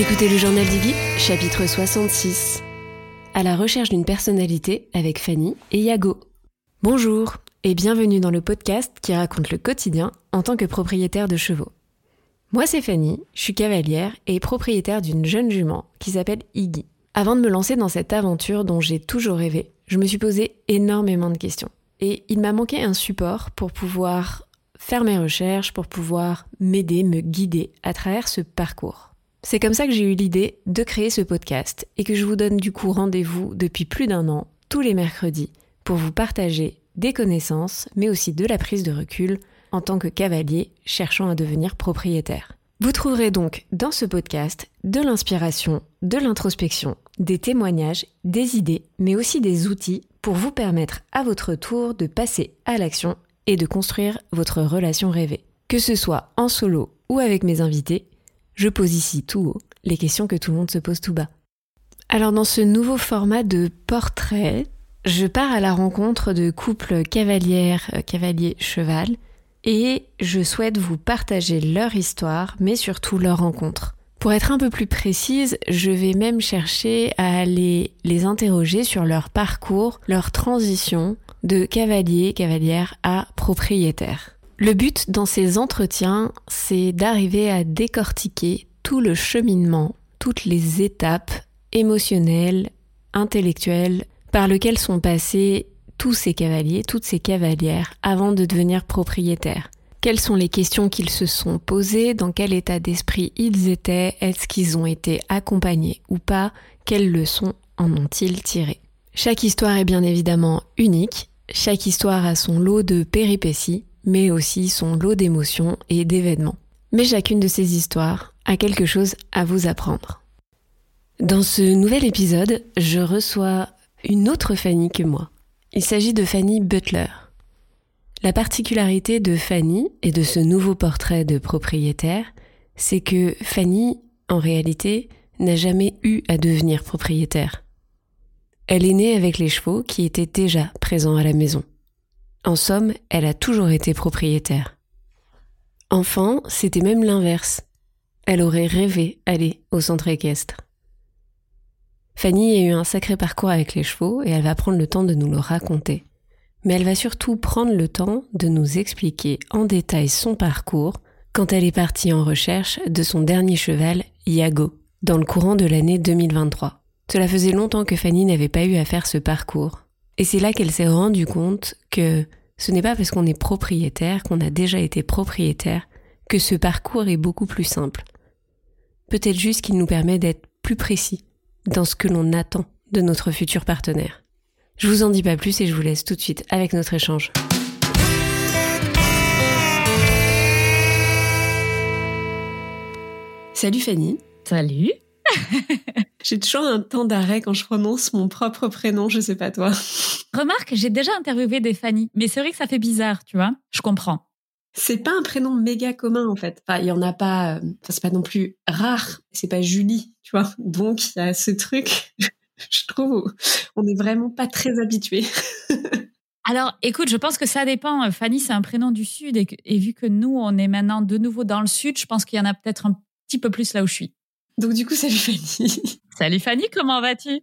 Écoutez le journal d'Iggy, chapitre 66. À la recherche d'une personnalité avec Fanny et Yago. Bonjour et bienvenue dans le podcast qui raconte le quotidien en tant que propriétaire de chevaux. Moi c'est Fanny, je suis cavalière et propriétaire d'une jeune jument qui s'appelle Iggy. Avant de me lancer dans cette aventure dont j'ai toujours rêvé, je me suis posé énormément de questions. Et il m'a manqué un support pour pouvoir faire mes recherches, pour pouvoir m'aider, me guider à travers ce parcours. C'est comme ça que j'ai eu l'idée de créer ce podcast et que je vous donne du coup rendez-vous depuis plus d'un an, tous les mercredis, pour vous partager des connaissances, mais aussi de la prise de recul en tant que cavalier cherchant à devenir propriétaire. Vous trouverez donc dans ce podcast de l'inspiration, de l'introspection, des témoignages, des idées, mais aussi des outils pour vous permettre à votre tour de passer à l'action et de construire votre relation rêvée. Que ce soit en solo ou avec mes invités, je pose ici tout haut les questions que tout le monde se pose tout bas. Alors dans ce nouveau format de portrait, je pars à la rencontre de couples cavalières, euh, cavaliers cheval, et je souhaite vous partager leur histoire, mais surtout leur rencontre. Pour être un peu plus précise, je vais même chercher à aller les interroger sur leur parcours, leur transition de cavalier, cavalière à propriétaire. Le but dans ces entretiens, c'est d'arriver à décortiquer tout le cheminement, toutes les étapes émotionnelles, intellectuelles, par lesquelles sont passés tous ces cavaliers, toutes ces cavalières avant de devenir propriétaires. Quelles sont les questions qu'ils se sont posées, dans quel état d'esprit ils étaient, est-ce qu'ils ont été accompagnés ou pas, quelles leçons en ont-ils tiré. Chaque histoire est bien évidemment unique, chaque histoire a son lot de péripéties, mais aussi son lot d'émotions et d'événements. Mais chacune de ces histoires a quelque chose à vous apprendre. Dans ce nouvel épisode, je reçois une autre Fanny que moi. Il s'agit de Fanny Butler. La particularité de Fanny et de ce nouveau portrait de propriétaire, c'est que Fanny, en réalité, n'a jamais eu à devenir propriétaire. Elle est née avec les chevaux qui étaient déjà présents à la maison. En somme, elle a toujours été propriétaire. Enfant, c'était même l'inverse. Elle aurait rêvé aller au centre équestre. Fanny a eu un sacré parcours avec les chevaux et elle va prendre le temps de nous le raconter mais elle va surtout prendre le temps de nous expliquer en détail son parcours quand elle est partie en recherche de son dernier cheval, Iago, dans le courant de l'année 2023. Cela faisait longtemps que Fanny n'avait pas eu à faire ce parcours. Et c'est là qu'elle s'est rendue compte que ce n'est pas parce qu'on est propriétaire, qu'on a déjà été propriétaire, que ce parcours est beaucoup plus simple. Peut-être juste qu'il nous permet d'être plus précis dans ce que l'on attend de notre futur partenaire. Je vous en dis pas plus et je vous laisse tout de suite avec notre échange. Salut Fanny. Salut. J'ai toujours un temps d'arrêt quand je prononce mon propre prénom, je sais pas toi. Remarque, j'ai déjà interviewé des Fanny, mais c'est vrai que ça fait bizarre, tu vois. Je comprends. C'est pas un prénom méga commun en fait. Enfin, il y en a pas. Euh, enfin, c'est pas non plus rare. C'est pas Julie, tu vois. Donc il y a ce truc. je trouve, on n'est vraiment pas très habitué. Alors, écoute, je pense que ça dépend. Fanny, c'est un prénom du Sud. Et, vu que nous, on est maintenant de nouveau dans le Sud, je pense qu'il y en a peut-être un petit peu plus là où je suis. Donc, du coup, salut Fanny. Salut Fanny, comment vas-tu?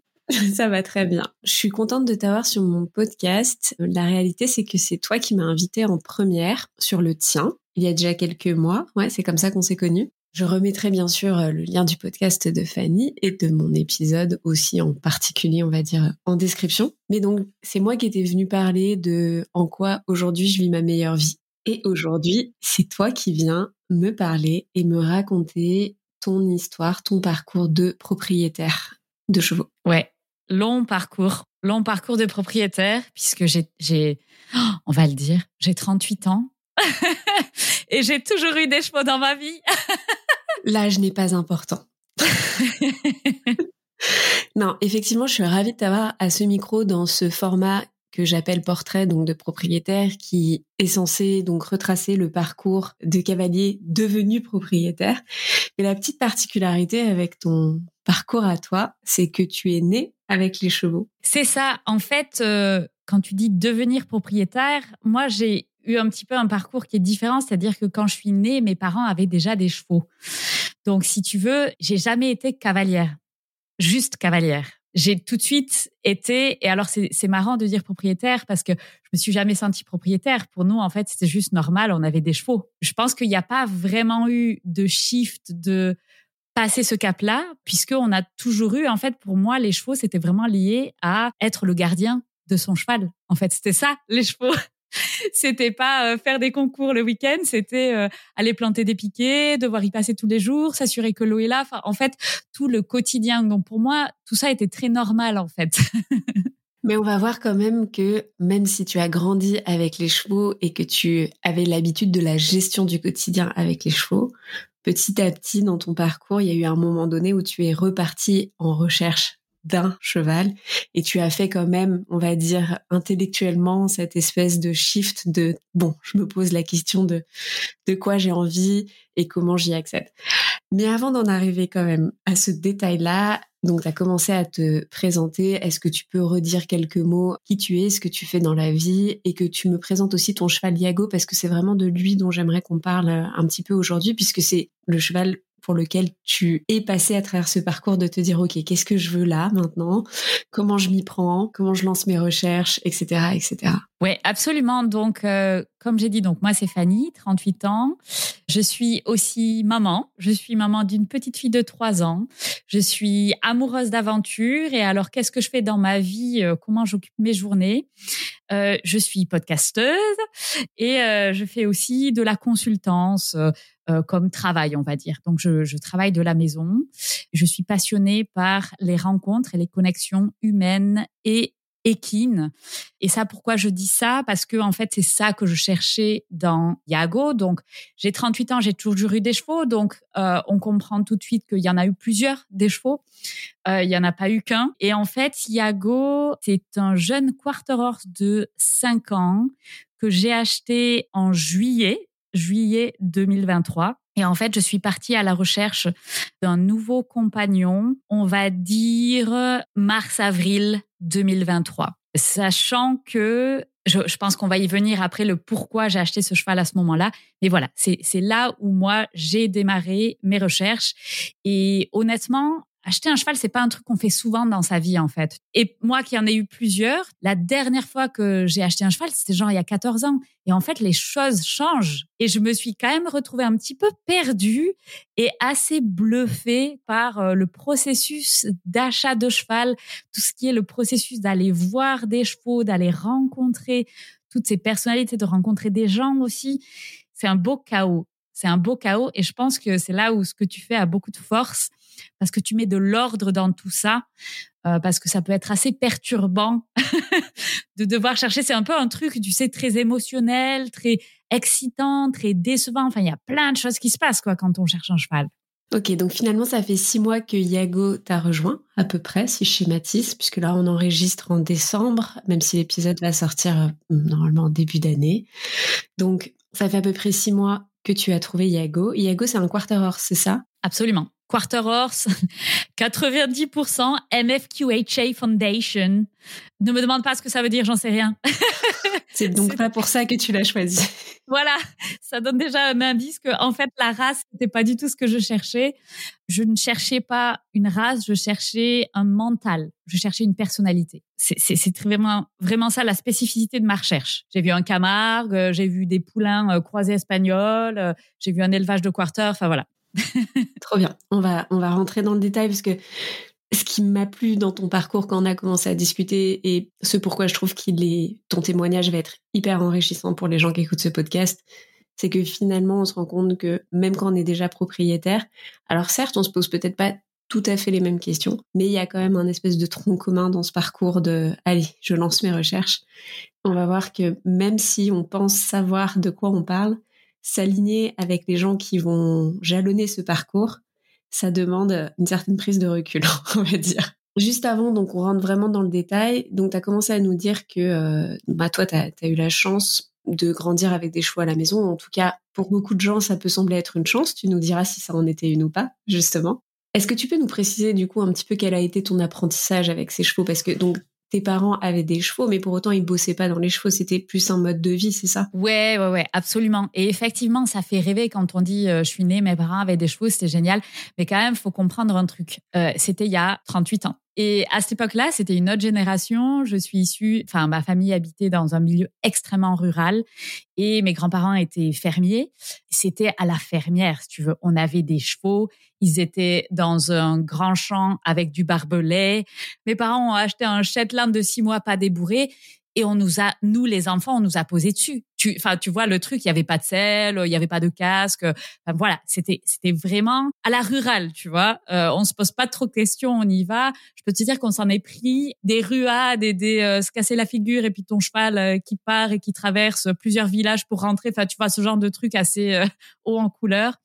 Ça va très bien. Je suis contente de t'avoir sur mon podcast. La réalité, c'est que c'est toi qui m'as invité en première sur le tien il y a déjà quelques mois. Ouais, c'est comme ça qu'on s'est connus. Je remettrai bien sûr euh, le lien du podcast de Fanny et de mon épisode aussi en particulier, on va dire, en description. Mais donc, c'est moi qui étais venue parler de en quoi aujourd'hui je vis ma meilleure vie. Et aujourd'hui, c'est toi qui viens me parler et me raconter ton histoire, ton parcours de propriétaire de chevaux. Ouais, long parcours, long parcours de propriétaire, puisque j'ai, oh, on va le dire, j'ai 38 ans. et j'ai toujours eu des chevaux dans ma vie. L'âge n'est pas important. non, effectivement, je suis ravie de t'avoir à ce micro dans ce format que j'appelle portrait donc de propriétaire qui est censé donc retracer le parcours de cavalier devenu propriétaire. Et la petite particularité avec ton parcours à toi, c'est que tu es né avec les chevaux. C'est ça. En fait, euh, quand tu dis devenir propriétaire, moi j'ai eu un petit peu un parcours qui est différent, c'est-à-dire que quand je suis née, mes parents avaient déjà des chevaux. Donc, si tu veux, j'ai jamais été cavalière, juste cavalière. J'ai tout de suite été, et alors c'est marrant de dire propriétaire parce que je me suis jamais sentie propriétaire. Pour nous, en fait, c'était juste normal. On avait des chevaux. Je pense qu'il n'y a pas vraiment eu de shift de passer ce cap-là, puisqu'on a toujours eu, en fait, pour moi, les chevaux, c'était vraiment lié à être le gardien de son cheval. En fait, c'était ça, les chevaux. C'était pas euh, faire des concours le week-end, c'était euh, aller planter des piquets, devoir y passer tous les jours, s'assurer que l'eau est là. Enfin, en fait, tout le quotidien. Donc pour moi, tout ça était très normal en fait. Mais on va voir quand même que même si tu as grandi avec les chevaux et que tu avais l'habitude de la gestion du quotidien avec les chevaux, petit à petit dans ton parcours, il y a eu un moment donné où tu es reparti en recherche d'un cheval et tu as fait quand même, on va dire intellectuellement cette espèce de shift de bon, je me pose la question de de quoi j'ai envie et comment j'y accède. Mais avant d'en arriver quand même à ce détail-là, donc tu as commencé à te présenter, est-ce que tu peux redire quelques mots qui tu es, ce que tu fais dans la vie et que tu me présentes aussi ton cheval Iago parce que c'est vraiment de lui dont j'aimerais qu'on parle un petit peu aujourd'hui puisque c'est le cheval pour lequel tu es passé à travers ce parcours de te dire, OK, qu'est-ce que je veux là maintenant? Comment je m'y prends? Comment je lance mes recherches, etc., etc. Oui, absolument. Donc, euh, comme j'ai dit, donc moi c'est Fanny, 38 ans. Je suis aussi maman. Je suis maman d'une petite fille de 3 ans. Je suis amoureuse d'aventure. Et alors, qu'est-ce que je fais dans ma vie euh, Comment j'occupe mes journées? Euh, Je suis podcasteuse et je fais aussi de la consultance. comme travail, on va dire. Donc, je, je, travaille de la maison. Je suis passionnée par les rencontres et les connexions humaines et équine. Et ça, pourquoi je dis ça? Parce que en fait, c'est ça que je cherchais dans Yago. Donc, j'ai 38 ans, j'ai toujours eu des chevaux, donc euh, on comprend tout de suite qu'il y en a eu plusieurs des chevaux. Euh, il y en a pas eu qu'un. Et en fait, Yago, c'est un jeune quarter horse de 5 ans que j'ai acheté en juillet, juillet 2023. Et en fait, je suis partie à la recherche d'un nouveau compagnon, on va dire mars-avril 2023. Sachant que je, pense qu'on va y venir après le pourquoi j'ai acheté ce cheval à ce moment-là. Mais voilà, c'est là où moi j'ai démarré mes recherches. Et honnêtement, acheter un cheval, c'est pas un truc qu'on fait souvent dans sa vie, en fait. Et moi qui en ai eu plusieurs, la dernière fois que j'ai acheté un cheval, c'était genre il y a 14 ans. Et en fait, les choses changent. Et je me suis quand même retrouvée un petit peu perdue et assez bluffée par euh, le processus d'achat de cheval, tout ce qui est le processus d'aller voir des chevaux, d'aller rencontrer toutes ces personnalités, de rencontrer des gens aussi. C'est un beau chaos. C'est un beau chaos et je pense que c'est là où ce que tu fais a beaucoup de force parce que tu mets de l'ordre dans tout ça, euh, parce que ça peut être assez perturbant de devoir chercher. C'est un peu un truc, tu sais, très émotionnel, très excitant, très décevant. Enfin, il y a plein de choses qui se passent quoi quand on cherche un cheval. Ok, donc finalement, ça fait six mois que Yago t'a rejoint, à peu près, si je schématise, puisque là, on enregistre en décembre, même si l'épisode va sortir euh, normalement en début d'année. Donc, ça fait à peu près six mois que tu as trouvé Yago. Yago, c'est un quarter horse, c'est ça? Absolument. Quarter Horse, 90% MFQHA Foundation. Ne me demande pas ce que ça veut dire, j'en sais rien. C'est donc pas pour ça que tu l'as choisi. Voilà, ça donne déjà un indice que en fait la race n'était pas du tout ce que je cherchais. Je ne cherchais pas une race, je cherchais un mental, je cherchais une personnalité. C'est vraiment vraiment ça la spécificité de ma recherche. J'ai vu un Camargue, euh, j'ai vu des poulains euh, croisés espagnols, euh, j'ai vu un élevage de quarter, enfin voilà. Trop bien. On va, on va rentrer dans le détail parce que ce qui m'a plu dans ton parcours quand on a commencé à discuter et ce pourquoi je trouve qu'il est, ton témoignage va être hyper enrichissant pour les gens qui écoutent ce podcast, c'est que finalement on se rend compte que même quand on est déjà propriétaire, alors certes on se pose peut-être pas tout à fait les mêmes questions, mais il y a quand même un espèce de tronc commun dans ce parcours de allez, je lance mes recherches. On va voir que même si on pense savoir de quoi on parle, s'aligner avec les gens qui vont jalonner ce parcours, ça demande une certaine prise de recul, on va dire. Juste avant, donc on rentre vraiment dans le détail. Donc tu as commencé à nous dire que euh, bah, toi, tu as, eu la chance de grandir avec des chevaux à la maison. En tout cas, pour beaucoup de gens, ça peut sembler être une chance. Tu nous diras si ça en était une ou pas, justement. Est-ce que tu peux nous préciser du coup un petit peu quel a été ton apprentissage avec ces chevaux? Parce que donc tes parents avaient des chevaux, mais pour autant ils bossaient pas dans les chevaux. C'était plus un mode de vie, c'est ça? Ouais, ouais, ouais, absolument. Et effectivement, ça fait rêver quand on dit euh, je suis née, mes parents avaient des chevaux, c'était génial. Mais quand même, faut comprendre un truc. Euh, c'était il y a 38 ans. Et à cette époque-là, c'était une autre génération. Je suis issue, enfin, ma famille habitait dans un milieu extrêmement rural et mes grands-parents étaient fermiers. C'était à la fermière, si tu veux. On avait des chevaux. Ils étaient dans un grand champ avec du barbelé. Mes parents ont acheté un Shetland de six mois pas débourré et on nous a, nous les enfants, on nous a posé dessus. Tu, enfin, tu vois le truc, il y avait pas de sel, il y avait pas de casque. Voilà, c'était, c'était vraiment à la rurale, tu vois. Euh, on se pose pas trop de questions, on y va. Je peux te dire qu'on s'en est pris des ruades et des euh, se casser la figure et puis ton cheval euh, qui part et qui traverse plusieurs villages pour rentrer. Enfin, tu vois ce genre de truc assez euh, haut en couleur.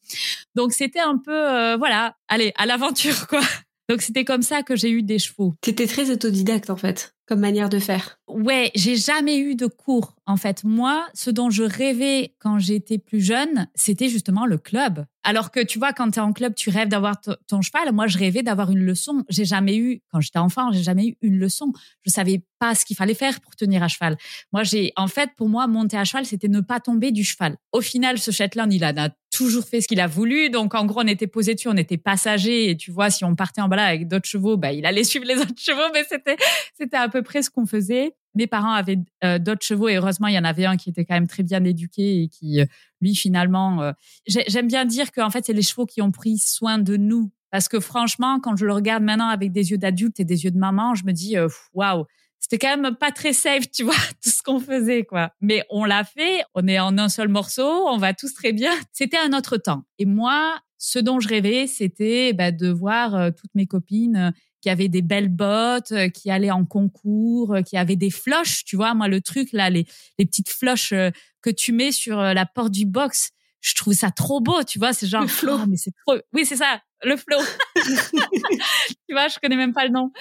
Donc c'était un peu, voilà, allez, à l'aventure quoi. Donc c'était comme ça que j'ai eu des chevaux. T'étais très autodidacte en fait comme manière de faire? Ouais, j'ai jamais eu de cours. En fait, moi, ce dont je rêvais quand j'étais plus jeune, c'était justement le club. Alors que tu vois, quand tu es en club, tu rêves d'avoir ton cheval. Moi, je rêvais d'avoir une leçon. J'ai jamais eu, quand j'étais enfant, j'ai jamais eu une leçon. Je savais pas ce qu'il fallait faire pour tenir à cheval. Moi, j'ai, en fait, pour moi, monter à cheval, c'était ne pas tomber du cheval. Au final, ce Shetland, il a toujours fait ce qu'il a voulu. Donc, en gros, on était posé dessus, on était passager. Et tu vois, si on partait en balade avec d'autres chevaux, bah, il allait suivre les autres chevaux. Mais c'était, c'était un peu près ce qu'on faisait. Mes parents avaient euh, d'autres chevaux et heureusement, il y en avait un qui était quand même très bien éduqué et qui, euh, lui, finalement, euh, j'aime bien dire qu'en fait, c'est les chevaux qui ont pris soin de nous. Parce que franchement, quand je le regarde maintenant avec des yeux d'adulte et des yeux de maman, je me dis, waouh, c'était quand même pas très safe, tu vois, tout ce qu'on faisait, quoi. Mais on l'a fait, on est en un seul morceau, on va tous très bien. C'était un autre temps. Et moi, ce dont je rêvais, c'était bah, de voir toutes mes copines qui avait des belles bottes, euh, qui allait en concours, euh, qui avait des floches, tu vois, moi le truc là, les, les petites floches euh, que tu mets sur la porte du box, je trouve ça trop beau, tu vois, c'est genre le flow. Oh, mais c'est trop Oui, c'est ça, le flow. tu vois, je connais même pas le nom.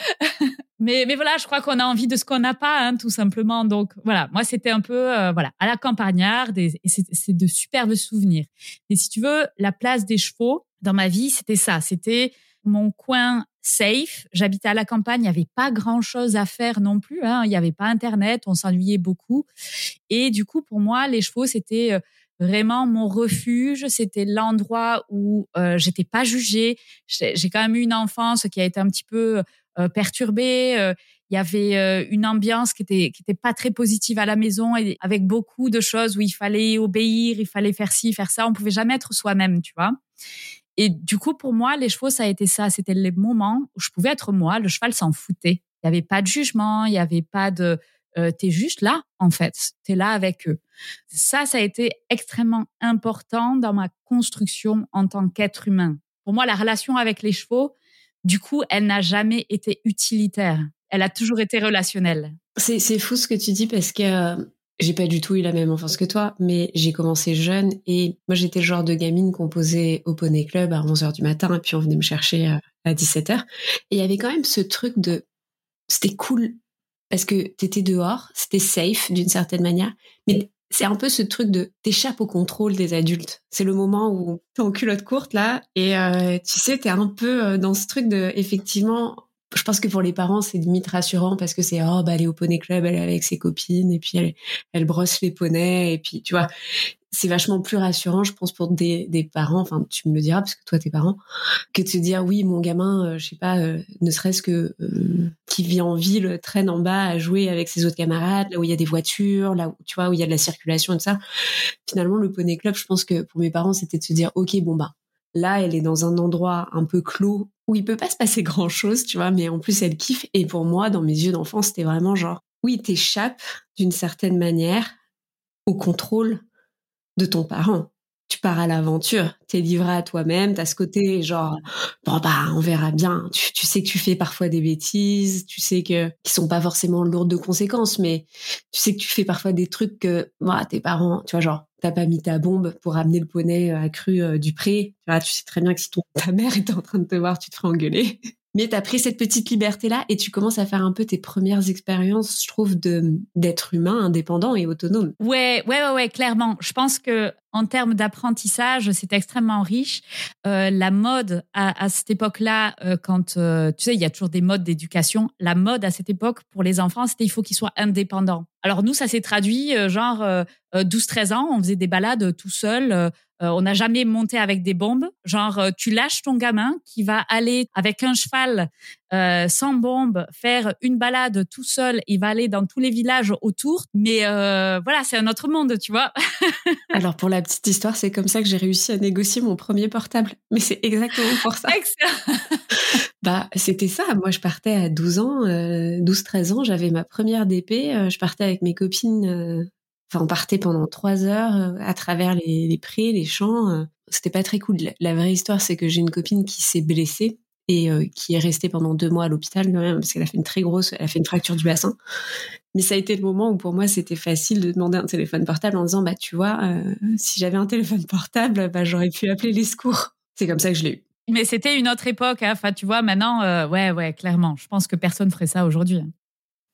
Mais mais voilà, je crois qu'on a envie de ce qu'on n'a pas hein, tout simplement. Donc voilà, moi c'était un peu voilà, à la campagnarde et, c'est de superbes souvenirs. Et si tu veux, la place des chevaux dans ma vie, c'était ça, c'était mon coin safe. J'habitais à la campagne, il n'y avait pas grand-chose à faire non plus. Hein. Il n'y avait pas Internet, on s'ennuyait beaucoup. Et du coup, pour moi, les chevaux, c'était euh, vraiment mon refuge. C'était l'endroit où euh, j'étais pas jugée. J'ai quand même eu une enfance qui a été un petit peu euh, perturbée. Euh, il y avait une ambiance qui était qui était pas très positive à la maison et avec beaucoup de choses où il fallait obéir, il fallait faire ci, faire ça. On pouvait jamais être soi-même, tu vois. Et du coup, pour moi, les chevaux, ça a été ça. C'était les moments où je pouvais être moi. Le cheval s'en foutait. Il n'y avait pas de jugement, il n'y avait pas de... Euh, t'es juste là, en fait. T'es là avec eux. Ça, ça a été extrêmement important dans ma construction en tant qu'être humain. Pour moi, la relation avec les chevaux, du coup, elle n'a jamais été utilitaire. Elle a toujours été relationnelle. C'est fou ce que tu dis parce que j'ai pas du tout eu la même enfance que toi, mais j'ai commencé jeune et moi j'étais le genre de gamine qu'on posait au poney club à 11h du matin et puis on venait me chercher à 17h. Et il y avait quand même ce truc de c'était cool parce que t'étais dehors, c'était safe d'une certaine manière, mais c'est un peu ce truc de t'échappes au contrôle des adultes. C'est le moment où t'es en culotte courte là et euh, tu sais t'es un peu euh, dans ce truc de effectivement je pense que pour les parents, c'est limite rassurant parce que c'est oh bah elle est au poney club, elle est avec ses copines et puis elle, elle brosse les poneys et puis tu vois, c'est vachement plus rassurant, je pense, pour des, des parents. Enfin, tu me le diras parce que toi t'es parent, que de se dire oui mon gamin, euh, je sais pas, euh, ne serait-ce que euh, qui vit en ville traîne en bas à jouer avec ses autres camarades, là où il y a des voitures, là où tu vois où il y a de la circulation et tout ça. Finalement, le poney club, je pense que pour mes parents, c'était de se dire ok bon bah Là, elle est dans un endroit un peu clos où il peut pas se passer grand chose, tu vois, mais en plus elle kiffe. Et pour moi, dans mes yeux d'enfant, c'était vraiment genre, oui, t'échappes d'une certaine manière au contrôle de ton parent tu pars à l'aventure, t'es livré à toi-même, t'as ce côté genre bon bah on verra bien. Tu, sais que tu fais parfois des bêtises, tu sais que qui sont pas forcément lourdes de conséquences, mais tu sais que tu fais parfois des trucs que moi tes parents, tu vois genre t'as pas mis ta bombe pour amener le poney à cru euh, du pré, tu vois tu sais très bien que si ton, ta mère était en train de te voir, tu te ferais engueuler. Mais tu as pris cette petite liberté-là et tu commences à faire un peu tes premières expériences, je trouve, de d'être humain, indépendant et autonome. Ouais, ouais, ouais, ouais, clairement. Je pense que en termes d'apprentissage, c'est extrêmement riche. Euh, la mode à, cette époque-là, euh, quand euh, tu sais, il y a toujours des modes d'éducation. La mode à cette époque pour les enfants, c'était il faut qu'ils soient indépendants. Alors nous, ça s'est traduit genre 12-13 ans, on faisait des balades tout seul. on n'a jamais monté avec des bombes. Genre, tu lâches ton gamin qui va aller avec un cheval sans bombe faire une balade tout seul. Il va aller dans tous les villages autour. Mais voilà, c'est un autre monde, tu vois. Alors pour la petite histoire, c'est comme ça que j'ai réussi à négocier mon premier portable. Mais c'est exactement pour ça. bah, c'était ça. Moi, je partais à 12 ans, 12-13 ans. J'avais ma première DP. je partais avec mes copines Enfin, on partait pendant trois heures euh, à travers les, les prés, les champs. Euh. C'était pas très cool. La, vraie histoire, c'est que j'ai une copine qui s'est blessée et euh, qui est restée pendant deux mois à l'hôpital quand même parce qu'elle a fait une très grosse, elle a fait une fracture du bassin. Mais ça a été le moment où pour moi c'était facile de demander un téléphone portable en disant bah tu vois si j'avais un téléphone portable bah j'aurais pu appeler les secours. C'est comme ça que je l'ai eu. Mais c'était une autre époque. Hein. Enfin tu vois maintenant ouais ouais clairement. Je pense que personne ferait ça aujourd'hui. Hein.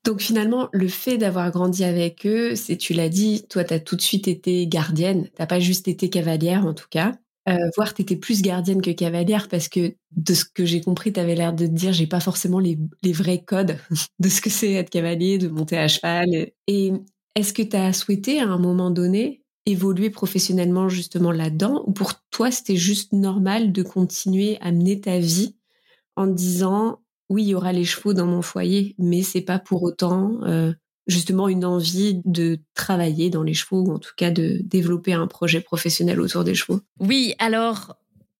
Donc finalement, le fait d'avoir grandi avec eux, c'est, tu l'as dit, toi, tu as tout de suite été gardienne. T'as pas juste été cavalière, en tout cas. Euh, voire tu étais plus gardienne que cavalière parce que de ce que j'ai compris, tu avais l'air de te dire j'ai pas forcément les, les, vrais codes de ce que c'est être cavalier, de monter à cheval. Et est-ce que tu as souhaité à un moment donné évoluer professionnellement justement là-dedans? Ou pour toi c'était juste normal de continuer à mener ta vie en disant oui, il y aura les chevaux dans mon foyer, mais c'est pas pour autant euh, justement une envie de travailler dans les chevaux ou en tout cas de développer un projet professionnel autour des chevaux. Oui, alors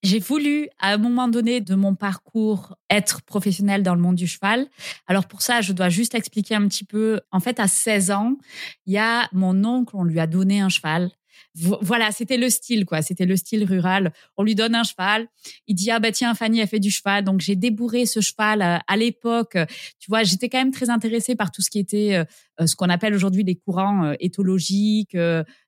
j'ai voulu, à un moment donné de mon parcours, être professionnel dans le monde du cheval. Alors pour ça, je dois juste expliquer un petit peu. En fait, à 16 ans, il y a mon oncle, on lui a donné un cheval voilà, c'était le style, quoi. C'était le style rural. On lui donne un cheval. Il dit, ah bah tiens, Fanny a fait du cheval. Donc, j'ai débourré ce cheval euh, à l'époque. Tu vois, j'étais quand même très intéressée par tout ce qui était euh, euh, ce qu'on appelle aujourd'hui les courants éthologiques,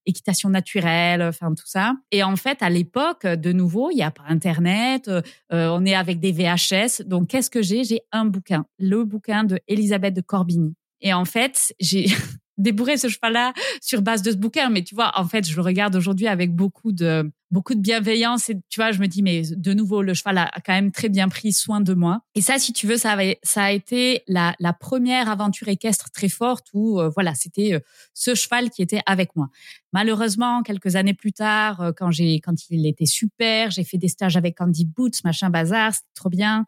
équitation naturelle, enfin, tout ça. Et en fait, à l'époque, de nouveau, il n'y a pas Internet. on est avec des VHS. Donc, qu'est-ce que j'ai? J'ai un bouquin. Le bouquin de Elisabeth de Corbigny. Et en fait, j'ai débourrer ce cheval-là sur base de ce bouquin. Mais tu vois, en fait, je le regarde aujourd'hui avec beaucoup de beaucoup de bienveillance et tu vois, je me dis mais de nouveau le cheval a quand même très bien pris soin de moi. Et ça, si tu veux, ça avait, ça a été la, la première aventure équestre très forte où euh, voilà, c'était euh, ce cheval qui était avec moi. Malheureusement, quelques années plus tard, euh, quand j'ai quand il était super, j'ai fait des stages avec Andy Boots, machin bazar, c'était trop bien.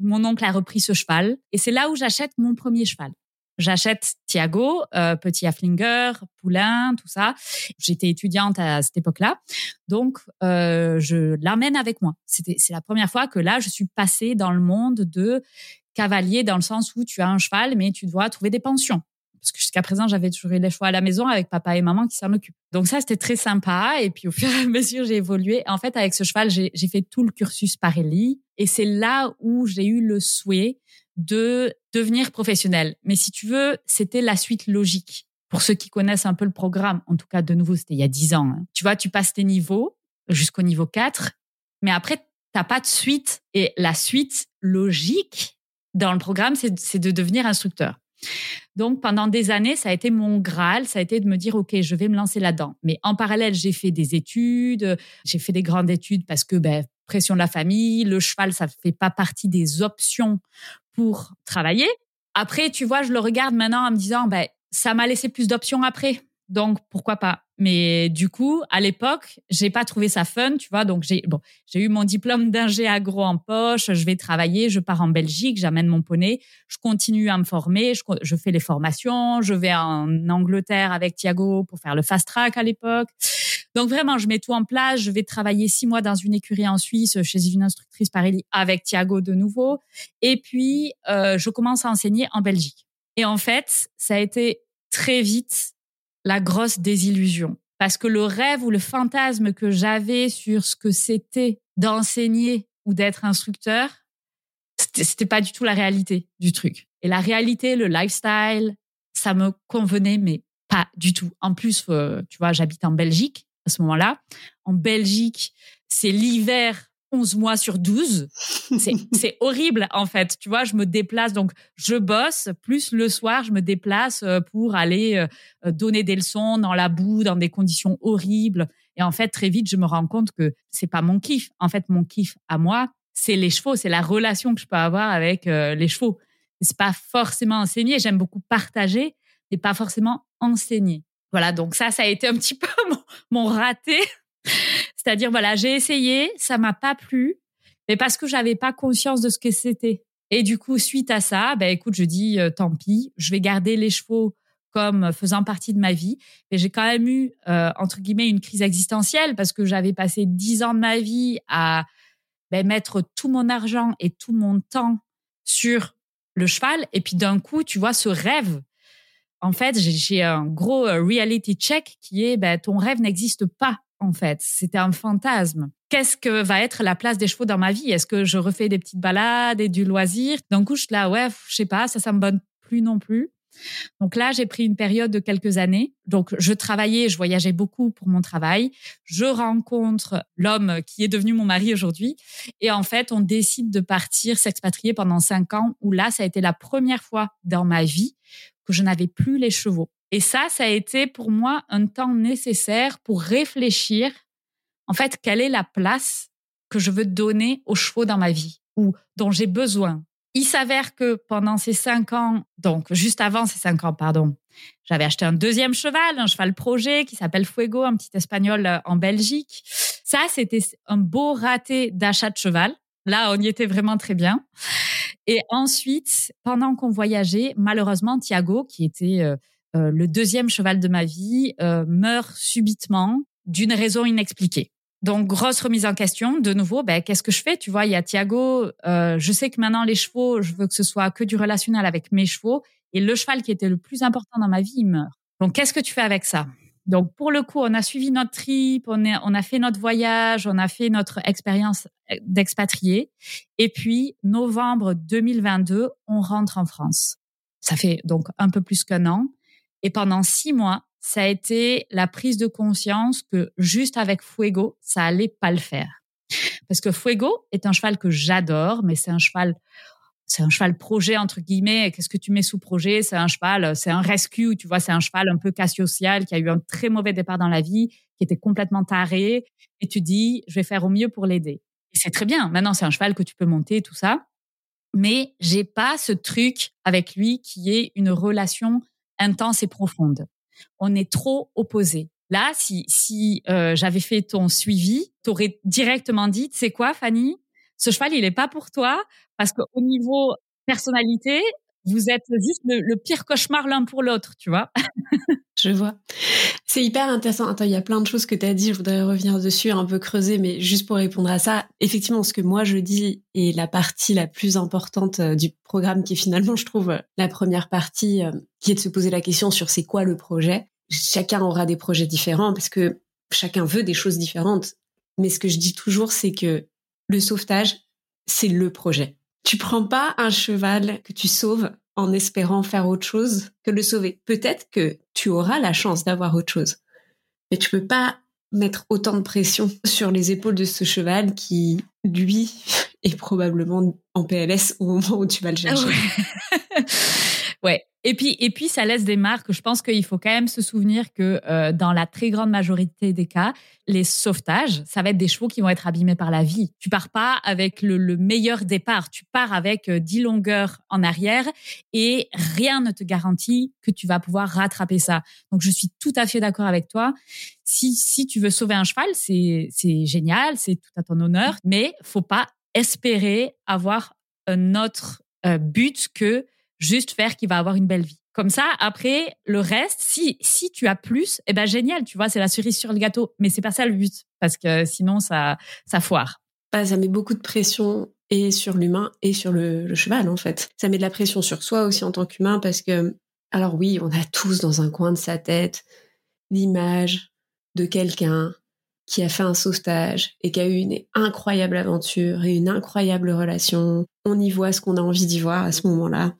Mon oncle a repris ce cheval et c'est là où j'achète mon premier cheval. J'achète Thiago, euh, petit Afflinger, Poulain, tout ça. J'étais étudiante à cette époque-là, donc euh, je l'amène avec moi. C'était c'est la première fois que là je suis passée dans le monde de cavalier dans le sens où tu as un cheval mais tu dois trouver des pensions. Parce que jusqu'à présent, j'avais toujours eu les chevaux à la maison avec papa et maman qui s'en occupent. Donc ça, c'était très sympa. Et puis au fur et à mesure, j'ai évolué. En fait, avec ce cheval, j'ai fait tout le cursus Parelli. Et c'est là où j'ai eu le souhait de devenir professionnel. Mais si tu veux, c'était la suite logique. Pour ceux qui connaissent un peu le programme, en tout cas, de nouveau, c'était il y a 10 ans. Hein. Tu vois, tu passes tes niveaux jusqu'au niveau 4, mais après, t'as pas de suite. Et la suite logique dans le programme, c'est de devenir instructeur. Donc, pendant des années, ça a été mon Graal, ça a été de me dire, OK, je vais me lancer là-dedans. Mais en parallèle, j'ai fait des études, j'ai fait des grandes études parce que, ben, pression de la famille, le cheval, ça fait pas partie des options pour travailler. Après, tu vois, je le regarde maintenant en me disant, ben, ça m'a laissé plus d'options après. Donc, pourquoi pas? Mais du coup, à l'époque, j'ai pas trouvé ça fun, tu vois. Donc j'ai bon, j'ai eu mon diplôme d'ingé agro en poche. Je vais travailler, je pars en Belgique, j'amène mon poney, je continue à me former, je, fais les formations, je vais en Angleterre avec Thiago pour faire le fast track à l'époque. Donc vraiment, je mets tout en place. Je vais travailler six mois dans une écurie en Suisse chez une instructrice Parelli avec Thiago de nouveau. Et puis, euh, je commence à enseigner en Belgique. Et en fait, ça a été très vite la grosse désillusion. Parce que le rêve ou le fantasme que j'avais sur ce que c'était d'enseigner ou d'être instructeur, c'était pas du tout la réalité du truc. Et la réalité, le lifestyle, ça me convenait, mais pas du tout. En plus, euh, tu vois, j'habite en Belgique à ce moment-là. En Belgique, c'est l'hiver 11 mois sur 12. C'est horrible, en fait. Tu vois, je me déplace, donc je bosse, plus le soir, je me déplace euh, pour aller euh, donner des leçons dans la boue, dans des conditions horribles. Et en fait, très vite, je me rends compte que c'est pas mon kiff. En fait, mon kiff à moi, c'est les chevaux, c'est la relation que je peux avoir avec euh, les chevaux. C'est pas forcément enseigner. J'aime beaucoup partager, mais pas forcément enseigner. Voilà, donc ça, ça a été un petit peu mon, raté. C'est-à-dire, voilà, j'ai essayé, ça m'a pas plu, mais parce que j'avais pas conscience de ce que c'était. Et du coup, suite à ça, ben écoute, je dis euh, tant pis, je vais garder les chevaux comme faisant partie de ma vie. Mais j'ai quand même eu, euh, entre guillemets, une crise existentielle parce que j'avais passé dix ans de ma vie à ben, mettre tout mon argent et tout mon temps sur le cheval. Et puis d'un coup, tu vois, ce rêve, en fait, j'ai un gros euh, reality check qui est, ben, ton rêve n'existe pas, en fait. C'était un fantasme. Qu'est-ce que va être la place des chevaux dans ma vie? Est-ce que je refais des petites balades et du loisir? D'un coup, je là, ouais, je sais pas, ça, ça me bonne plus non plus. Donc là, j'ai pris une période de quelques années. Donc je travaillais, je voyageais beaucoup pour mon travail. Je rencontre l'homme qui est devenu mon mari aujourd'hui. Et en fait, on décide de partir s'expatrier pendant cinq ans où là, ça a été la première fois dans ma vie que je n'avais plus les chevaux. Et ça, ça a été pour moi un temps nécessaire pour réfléchir, en fait, quelle est la place que je veux donner aux chevaux dans ma vie ou dont j'ai besoin il s'avère que pendant ces cinq ans, donc juste avant ces cinq ans, pardon, j'avais acheté un deuxième cheval, un cheval projet qui s'appelle Fuego, un petit espagnol euh, en Belgique. Ça, c'était un beau raté d'achat de cheval. Là, on y était vraiment très bien. Et ensuite, pendant qu'on voyageait, malheureusement, Thiago, qui était euh, euh, le deuxième cheval de ma vie, meurt subitement d'une raison inexpliquée. Donc, grosse remise en question. De nouveau, ben, qu'est-ce que je fais? Tu vois, il y a Thiago. Euh, je sais que maintenant, les chevaux, je veux que ce soit que du relationnel avec mes chevaux. Et le cheval qui était le plus important dans ma vie, il meurt. Donc, qu'est-ce que tu fais avec ça? Donc, pour le coup, on a suivi notre trip, on, on a fait notre voyage, on a fait notre expérience d'expatrié. Et puis, novembre 2022, on rentre en France. Ça fait donc un peu plus qu'un an. Et pendant six mois, ça a été la prise de conscience que juste avec Fuego, ça allait pas le faire. Parce que Fuego est un cheval que j'adore, mais c'est un cheval, c'est un cheval projet entre guillemets. Qu'est-ce que tu mets sous projet? C'est un cheval, c'est un rescue, tu vois, c'est un cheval un peu casse-social qui a eu un très mauvais départ dans la vie, qui était complètement taré. Et tu dis, je vais faire au mieux pour l'aider. C'est très bien. Maintenant, c'est un cheval que tu peux monter, tout ça. Mais j'ai pas ce truc avec lui qui est une relation intense et profonde on est trop opposés. Là, si, si euh, j'avais fait ton suivi, tu aurais directement dit, c'est quoi, Fanny? Ce cheval, il n'est pas pour toi parce qu'au niveau personnalité, vous êtes juste le, pire cauchemar l'un pour l'autre, tu vois. je vois. C'est hyper intéressant. Attends, il y a plein de choses que tu as dit, je voudrais revenir dessus, un peu creuser, mais juste pour répondre à ça, effectivement, ce que moi je dis est la partie la plus importante euh, du programme qui est finalement, je trouve, la première partie euh, qui est de se poser la question sur c'est quoi le projet. Chacun aura des projets différents parce que chacun veut des choses différentes. Mais ce que je dis toujours, c'est que le sauvetage, c'est le projet. Tu prends pas un cheval que tu sauves en espérant faire autre chose que le sauver. Peut-être que tu auras la chance d'avoir autre chose, mais tu peux pas mettre autant de pression sur les épaules de ce cheval qui, lui, est probablement en PLS au moment où tu vas le chercher. ouais. Et puis, et puis, ça laisse des marques. Je pense qu'il faut quand même se souvenir que euh, dans la très grande majorité des cas, les sauvetages, ça va être des chevaux qui vont être abîmés par la vie. Tu pars pas avec le, meilleur départ. Tu pars avec euh, 10 longueurs en arrière et rien ne te garantit que tu vas pouvoir rattraper ça. Donc, je suis tout à fait d'accord avec toi. Si, si tu veux sauver un cheval, c'est, c'est génial, c'est tout à ton honneur, mais faut pas espérer avoir un autre euh, but que juste faire qu'il va avoir une belle vie. Comme ça, après, le reste, si, si tu as plus, eh ben, génial, tu vois, c'est la cerise sur le gâteau. Mais c'est pas ça le but, parce que sinon, ça, ça foire. Bah, ça met beaucoup de pression et sur l'humain et sur le, cheval, en fait. Ça met de la pression sur soi aussi en tant qu'humain, parce que, alors oui, on a tous dans un coin de sa tête l'image de quelqu'un qui a fait un sauvetage et qui a eu une incroyable aventure et une incroyable relation. On y voit ce qu'on a envie d'y voir à ce moment-là.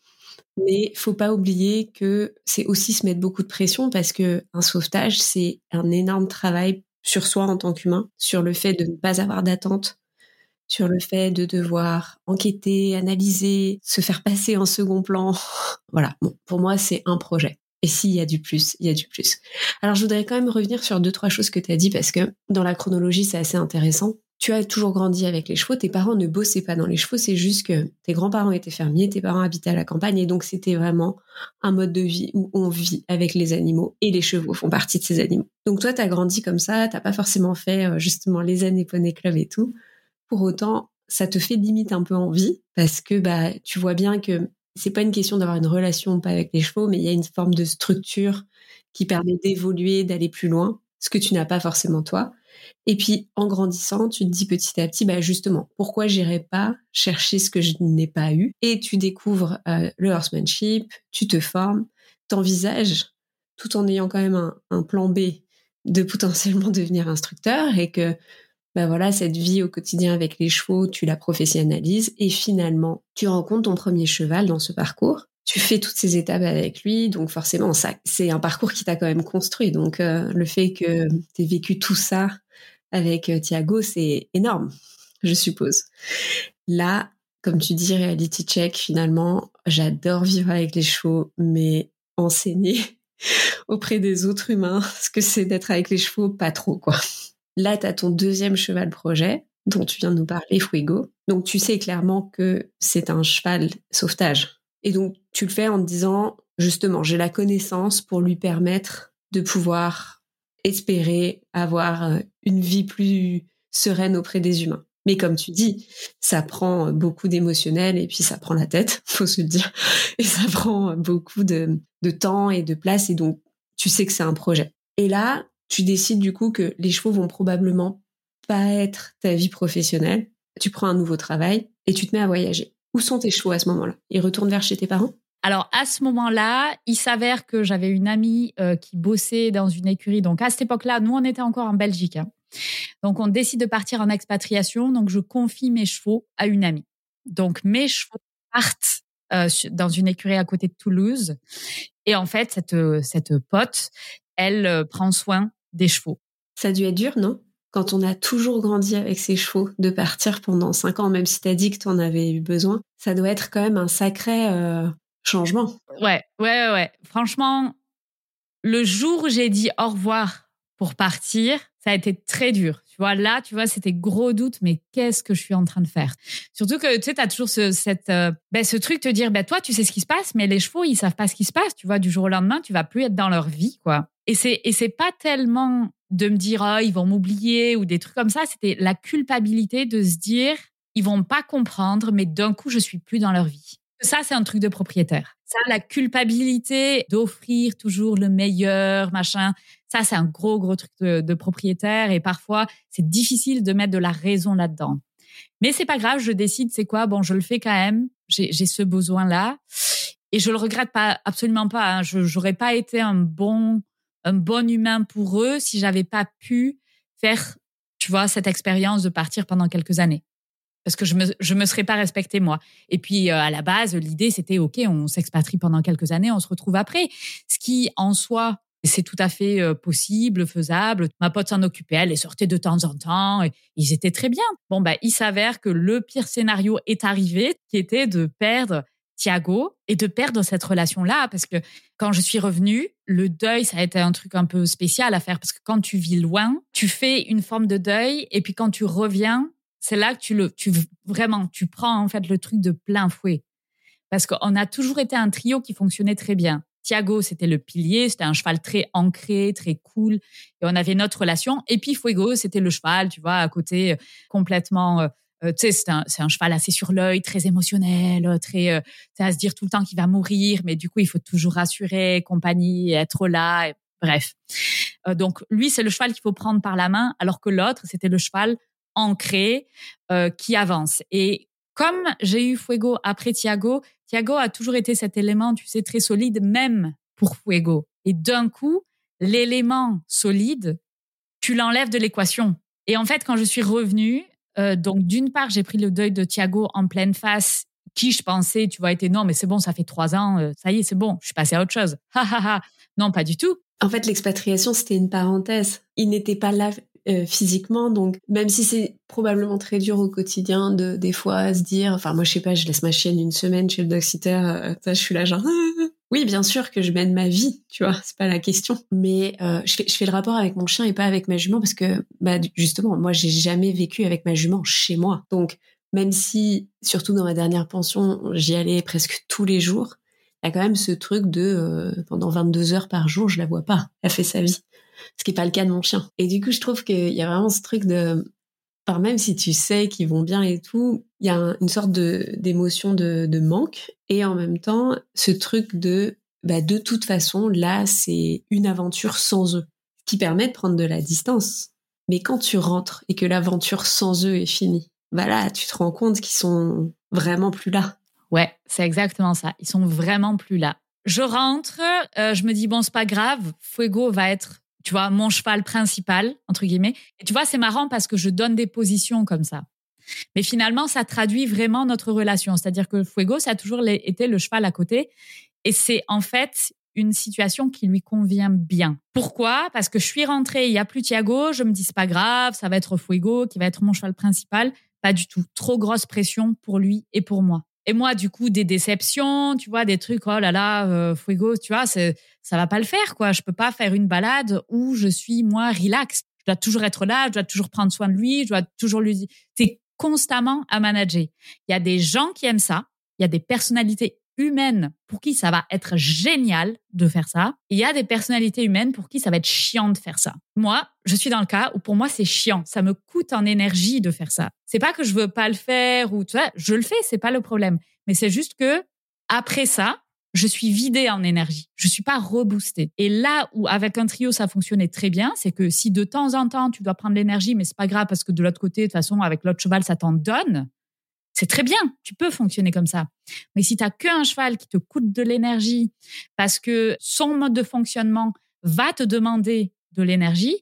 Mais faut pas oublier que c'est aussi se mettre beaucoup de pression parce que un sauvetage, c'est un énorme travail sur soi en tant qu'humain, sur le fait de ne pas avoir d'attente, sur le fait de devoir enquêter, analyser, se faire passer en second plan. voilà. Bon, pour moi, c'est un projet. Et s'il y a du plus, il y a du plus. Alors, je voudrais quand même revenir sur deux, trois choses que tu as dit parce que dans la chronologie, c'est assez intéressant. Tu as toujours grandi avec les chevaux, tes parents ne bossaient pas dans les chevaux, c'est juste que tes grands-parents étaient fermiers, tes parents habitaient à la campagne et donc c'était vraiment un mode de vie où on vit avec les animaux et les chevaux font partie de ces animaux. Donc toi, tu as grandi comme ça, t'as pas forcément fait euh, justement les années Poney Club et tout. Pour autant, ça te fait limite un peu envie parce que bah tu vois bien que c'est pas une question d'avoir une relation pas avec les chevaux, mais il y a une forme de structure qui permet d'évoluer, d'aller plus loin, ce que tu n'as pas forcément toi. Et puis en grandissant, tu te dis petit à petit, bah justement, pourquoi j'irai pas chercher ce que je n'ai pas eu? Et tu découvres euh, le horsemanship, tu te formes, t'envisages, tout en ayant quand même un, un plan B de potentiellement devenir instructeur et que bah voilà, cette vie au quotidien avec les chevaux, tu la professionnalises et finalement, tu rencontres ton premier cheval dans ce parcours. Tu fais toutes ces étapes avec lui, donc forcément, ça, c'est un parcours qui t'a quand même construit. Donc, euh, le fait que tu aies vécu tout ça avec euh, Thiago, c'est énorme, je suppose. Là, comme tu dis, reality check, finalement, j'adore vivre avec les chevaux, mais enseigner auprès des autres humains ce que c'est d'être avec les chevaux, pas trop, quoi. Là, tu as ton deuxième cheval projet dont tu viens de nous parler, Fuego. Donc, tu sais clairement que c'est un cheval sauvetage. Et donc, tu le fais en te disant, justement, j'ai la connaissance pour lui permettre de pouvoir espérer avoir euh, une vie plus sereine auprès des humains. Mais comme tu dis, ça prend beaucoup d'émotionnel et puis ça prend la tête, faut se le dire. Et ça prend beaucoup de, de temps et de place. Et donc, tu sais que c'est un projet. Et là, tu décides du coup que les chevaux vont probablement pas être ta vie professionnelle. Tu prends un nouveau travail et tu te mets à voyager. Où sont tes chevaux à ce moment-là? Ils retournent vers chez tes parents? Alors à ce moment-là, il s'avère que j'avais une amie euh, qui bossait dans une écurie. Donc à cette époque-là, nous on était encore en Belgique. Hein. Donc on décide de partir en expatriation. Donc je confie mes chevaux à une amie. Donc mes chevaux partent euh, dans une écurie à côté de Toulouse. Et en fait, cette, cette pote, elle euh, prend soin des chevaux. Ça a dû être dur, non? Quand on a toujours grandi avec ses chevaux, de partir pendant cinq ans, même si tu as dit que tu en avais eu besoin, ça doit être quand même un sacré euh, changement. Ouais, ouais, ouais. Franchement, le jour où j'ai dit au revoir pour partir, ça a été très dur. Tu vois, là, tu vois, c'était gros doute, mais qu'est-ce que je suis en train de faire? Surtout que, tu sais, tu as toujours ce, cette, euh, ben, ce truc de te dire, ben, toi, tu sais ce qui se passe, mais les chevaux, ils savent pas ce qui se passe. Tu vois, du jour au lendemain, tu vas plus être dans leur vie, quoi. Et c'est, et c'est pas tellement de me dire, oh, ils vont m'oublier ou des trucs comme ça. C'était la culpabilité de se dire, ils vont pas comprendre, mais d'un coup, je suis plus dans leur vie. Ça, c'est un truc de propriétaire. Ça, la culpabilité d'offrir toujours le meilleur, machin. Ça, c'est un gros, gros truc de, propriétaire et parfois, c'est difficile de mettre de la raison là-dedans. Mais c'est pas grave, je décide, c'est quoi? Bon, je le fais quand même. J'ai ce besoin-là et je le regrette pas, absolument pas. Hein. Je j'aurais pas été un bon, un bon humain pour eux si j'avais pas pu faire, tu vois, cette expérience de partir pendant quelques années parce que je me je me serais pas respecté moi. Et puis euh, à la base, l'idée c'était ok, on s'expatrie pendant quelques années, on se retrouve après. Ce qui en soi c'est tout à fait euh, possible, faisable. Ma pote s'en occupait, elle est sortait de temps en temps. Et ils étaient très bien. Bon, bah, il s'avère que le pire scénario est arrivé, qui était de perdre Thiago et de perdre cette relation-là. Parce que quand je suis revenue, le deuil, ça a été un truc un peu spécial à faire. Parce que quand tu vis loin, tu fais une forme de deuil. Et puis quand tu reviens, c'est là que tu le, tu vraiment, tu prends en fait le truc de plein fouet. Parce qu'on a toujours été un trio qui fonctionnait très bien. Thiago, c'était le pilier, c'était un cheval très ancré, très cool, et on avait notre relation. Et puis Fuego, c'était le cheval, tu vois, à côté, euh, complètement. Euh, euh, tu sais, c'est un, un, cheval assez sur l'œil, très émotionnel, très, euh, à se dire tout le temps qu'il va mourir, mais du coup, il faut toujours rassurer, compagnie, être là. bref. donc, lui, c'est le cheval qu'il faut prendre par la main, alors que l'autre, c'était le cheval ancré qui avance. Et comme j'ai eu Fuego après Thiago, Thiago a toujours été cet élément, tu sais, très solide, même pour Fuego. Et d'un coup, l'élément solide, tu l'enlèves de l'équation. Et en fait, quand je suis revenue, euh, donc d'une part, j'ai pris le deuil de Thiago en pleine face, qui je pensais, tu vois, était non, mais c'est bon, ça fait trois ans, euh, ça y est, c'est bon, je suis passée à autre chose. non, pas du tout. En fait, l'expatriation, c'était une parenthèse. Il n'était pas là euh, physiquement. Donc, même si c'est probablement très dur au quotidien de des fois se dire, enfin moi je sais pas, je laisse ma chienne une semaine chez le dog euh, je suis là genre Oui, bien sûr que je mène ma vie, tu vois, c'est pas la question. Mais euh, je, fais, je fais le rapport avec mon chien et pas avec ma jument parce que, bah, justement, moi, j'ai jamais vécu avec ma jument chez moi. Donc, même si, surtout dans ma dernière pension, j'y allais presque tous les jours, il y a quand même ce truc de euh, pendant 22 heures par jour, je la vois pas. Elle fait sa vie. Ce qui est pas le cas de mon chien. Et du coup, je trouve qu'il y a vraiment ce truc de par même si tu sais qu'ils vont bien et tout, il y a une sorte de d'émotion de, de, manque et en même temps ce truc de bah, de toute façon là c'est une aventure sans eux, qui permet de prendre de la distance. Mais quand tu rentres et que l'aventure sans eux est finie, bah là tu te rends compte qu'ils sont vraiment plus là. Ouais, c'est exactement ça. Ils sont vraiment plus là. Je rentre, euh, je me dis bon c'est pas grave, Fuego va être tu vois, mon cheval principal, entre guillemets. Et tu vois, c'est marrant parce que je donne des positions comme ça. Mais finalement, ça traduit vraiment notre relation. C'est-à-dire que Fuego, ça a toujours été le cheval à côté. Et c'est en fait une situation qui lui convient bien. Pourquoi? Parce que je suis rentrée, il y a plus Thiago, je me dis c'est pas grave, ça va être Fuego qui va être mon cheval principal. Pas du tout. Trop grosse pression pour lui et pour moi. Et moi, du coup, des déceptions, tu vois, des trucs, oh là là, euh, Fuego, tu vois, ça va pas le faire, quoi. Je peux pas faire une balade où je suis, moi, relax. Je dois toujours être là, je dois toujours prendre soin de lui, je dois toujours lui dire. C'est constamment à manager. Il y a des gens qui aiment ça. Il y a des personnalités humaines pour qui ça va être génial de faire ça. Il y a des personnalités humaines pour qui ça va être chiant de faire ça. Moi, je suis dans le cas où pour moi c'est chiant, ça me coûte en énergie de faire ça. C'est pas que je veux pas le faire ou tu vois, je le fais, c'est pas le problème. Mais c'est juste que après ça, je suis vidée en énergie. Je suis pas reboostée. Et là où avec un trio ça fonctionnait très bien, c'est que si de temps en temps tu dois prendre l'énergie, mais c'est pas grave parce que de l'autre côté, de toute façon, avec l'autre cheval, ça t'en donne. C'est très bien, tu peux fonctionner comme ça. Mais si tu n'as qu'un cheval qui te coûte de l'énergie parce que son mode de fonctionnement va te demander de l'énergie,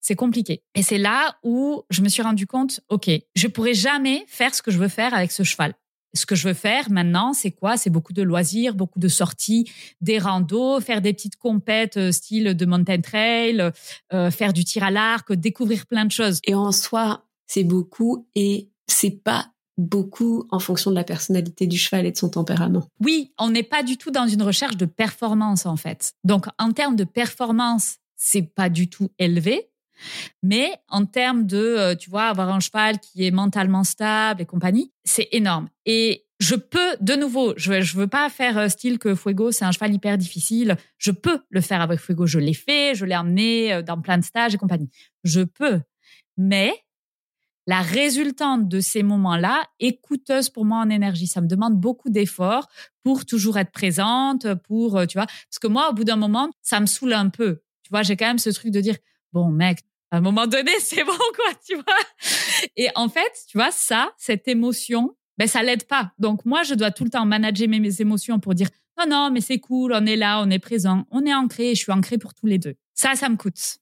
c'est compliqué. Et c'est là où je me suis rendu compte, OK, je pourrais jamais faire ce que je veux faire avec ce cheval. Ce que je veux faire maintenant, c'est quoi? C'est beaucoup de loisirs, beaucoup de sorties, des randos, faire des petites compètes euh, style de mountain trail, euh, faire du tir à l'arc, découvrir plein de choses. Et en soi, c'est beaucoup et c'est pas beaucoup en fonction de la personnalité du cheval et de son tempérament. Oui, on n'est pas du tout dans une recherche de performance en fait. Donc en termes de performance, c'est pas du tout élevé. Mais en termes de, euh, tu vois, avoir un cheval qui est mentalement stable et compagnie, c'est énorme. Et je peux, de nouveau, je ne veux pas faire euh, style que Fuego, c'est un cheval hyper difficile. Je peux le faire avec Fuego. Je l'ai fait, je l'ai emmené euh, dans plein de stages et compagnie. Je peux. Mais la résultante de ces moments-là est coûteuse pour moi en énergie. Ça me demande beaucoup d'efforts pour toujours être présente, pour, tu vois, parce que moi, au bout d'un moment, ça me saoule un peu. Tu vois, j'ai quand même ce truc de dire, bon, mec, à un moment donné, c'est bon, quoi, tu vois. Et en fait, tu vois, ça, cette émotion, ben, ça l'aide pas. Donc, moi, je dois tout le temps manager mes, émotions pour dire, non, non, mais c'est cool, on est là, on est présent, on est ancré, je suis ancré pour tous les deux. Ça, ça me coûte.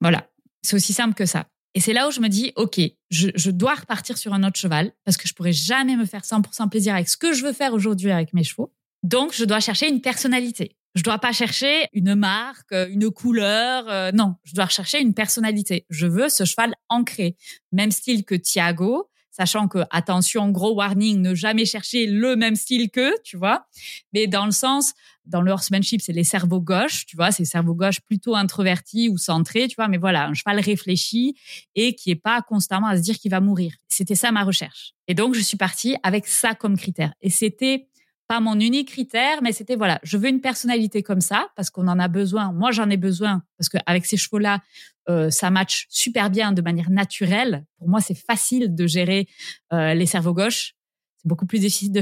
Voilà. C'est aussi simple que ça. Et c'est là où je me dis, OK, je, dois repartir sur un autre cheval parce que je pourrais jamais me faire 100% plaisir avec ce que je veux faire aujourd'hui avec mes chevaux. Donc, je dois chercher une personnalité. Je dois pas chercher une marque, une couleur. Euh, non, je dois rechercher une personnalité. Je veux ce cheval ancré, même style que Thiago, sachant que attention, gros warning, ne jamais chercher le même style que, tu vois. Mais dans le sens, dans le horsemanship, c'est les cerveaux gauches, tu vois, c'est cerveaux gauche plutôt introvertis ou centrés, tu vois, mais voilà, un cheval réfléchi et qui est pas constamment à se dire qu'il va mourir. C'était ça ma recherche. Et donc, je suis partie avec ça comme critère. Et c'était pas mon unique critère, mais c'était voilà, je veux une personnalité comme ça parce qu'on en a besoin. Moi, j'en ai besoin parce qu'avec ces chevaux-là, euh, ça match super bien de manière naturelle. Pour moi, c'est facile de gérer euh, les cerveaux gauches. C'est beaucoup plus difficile de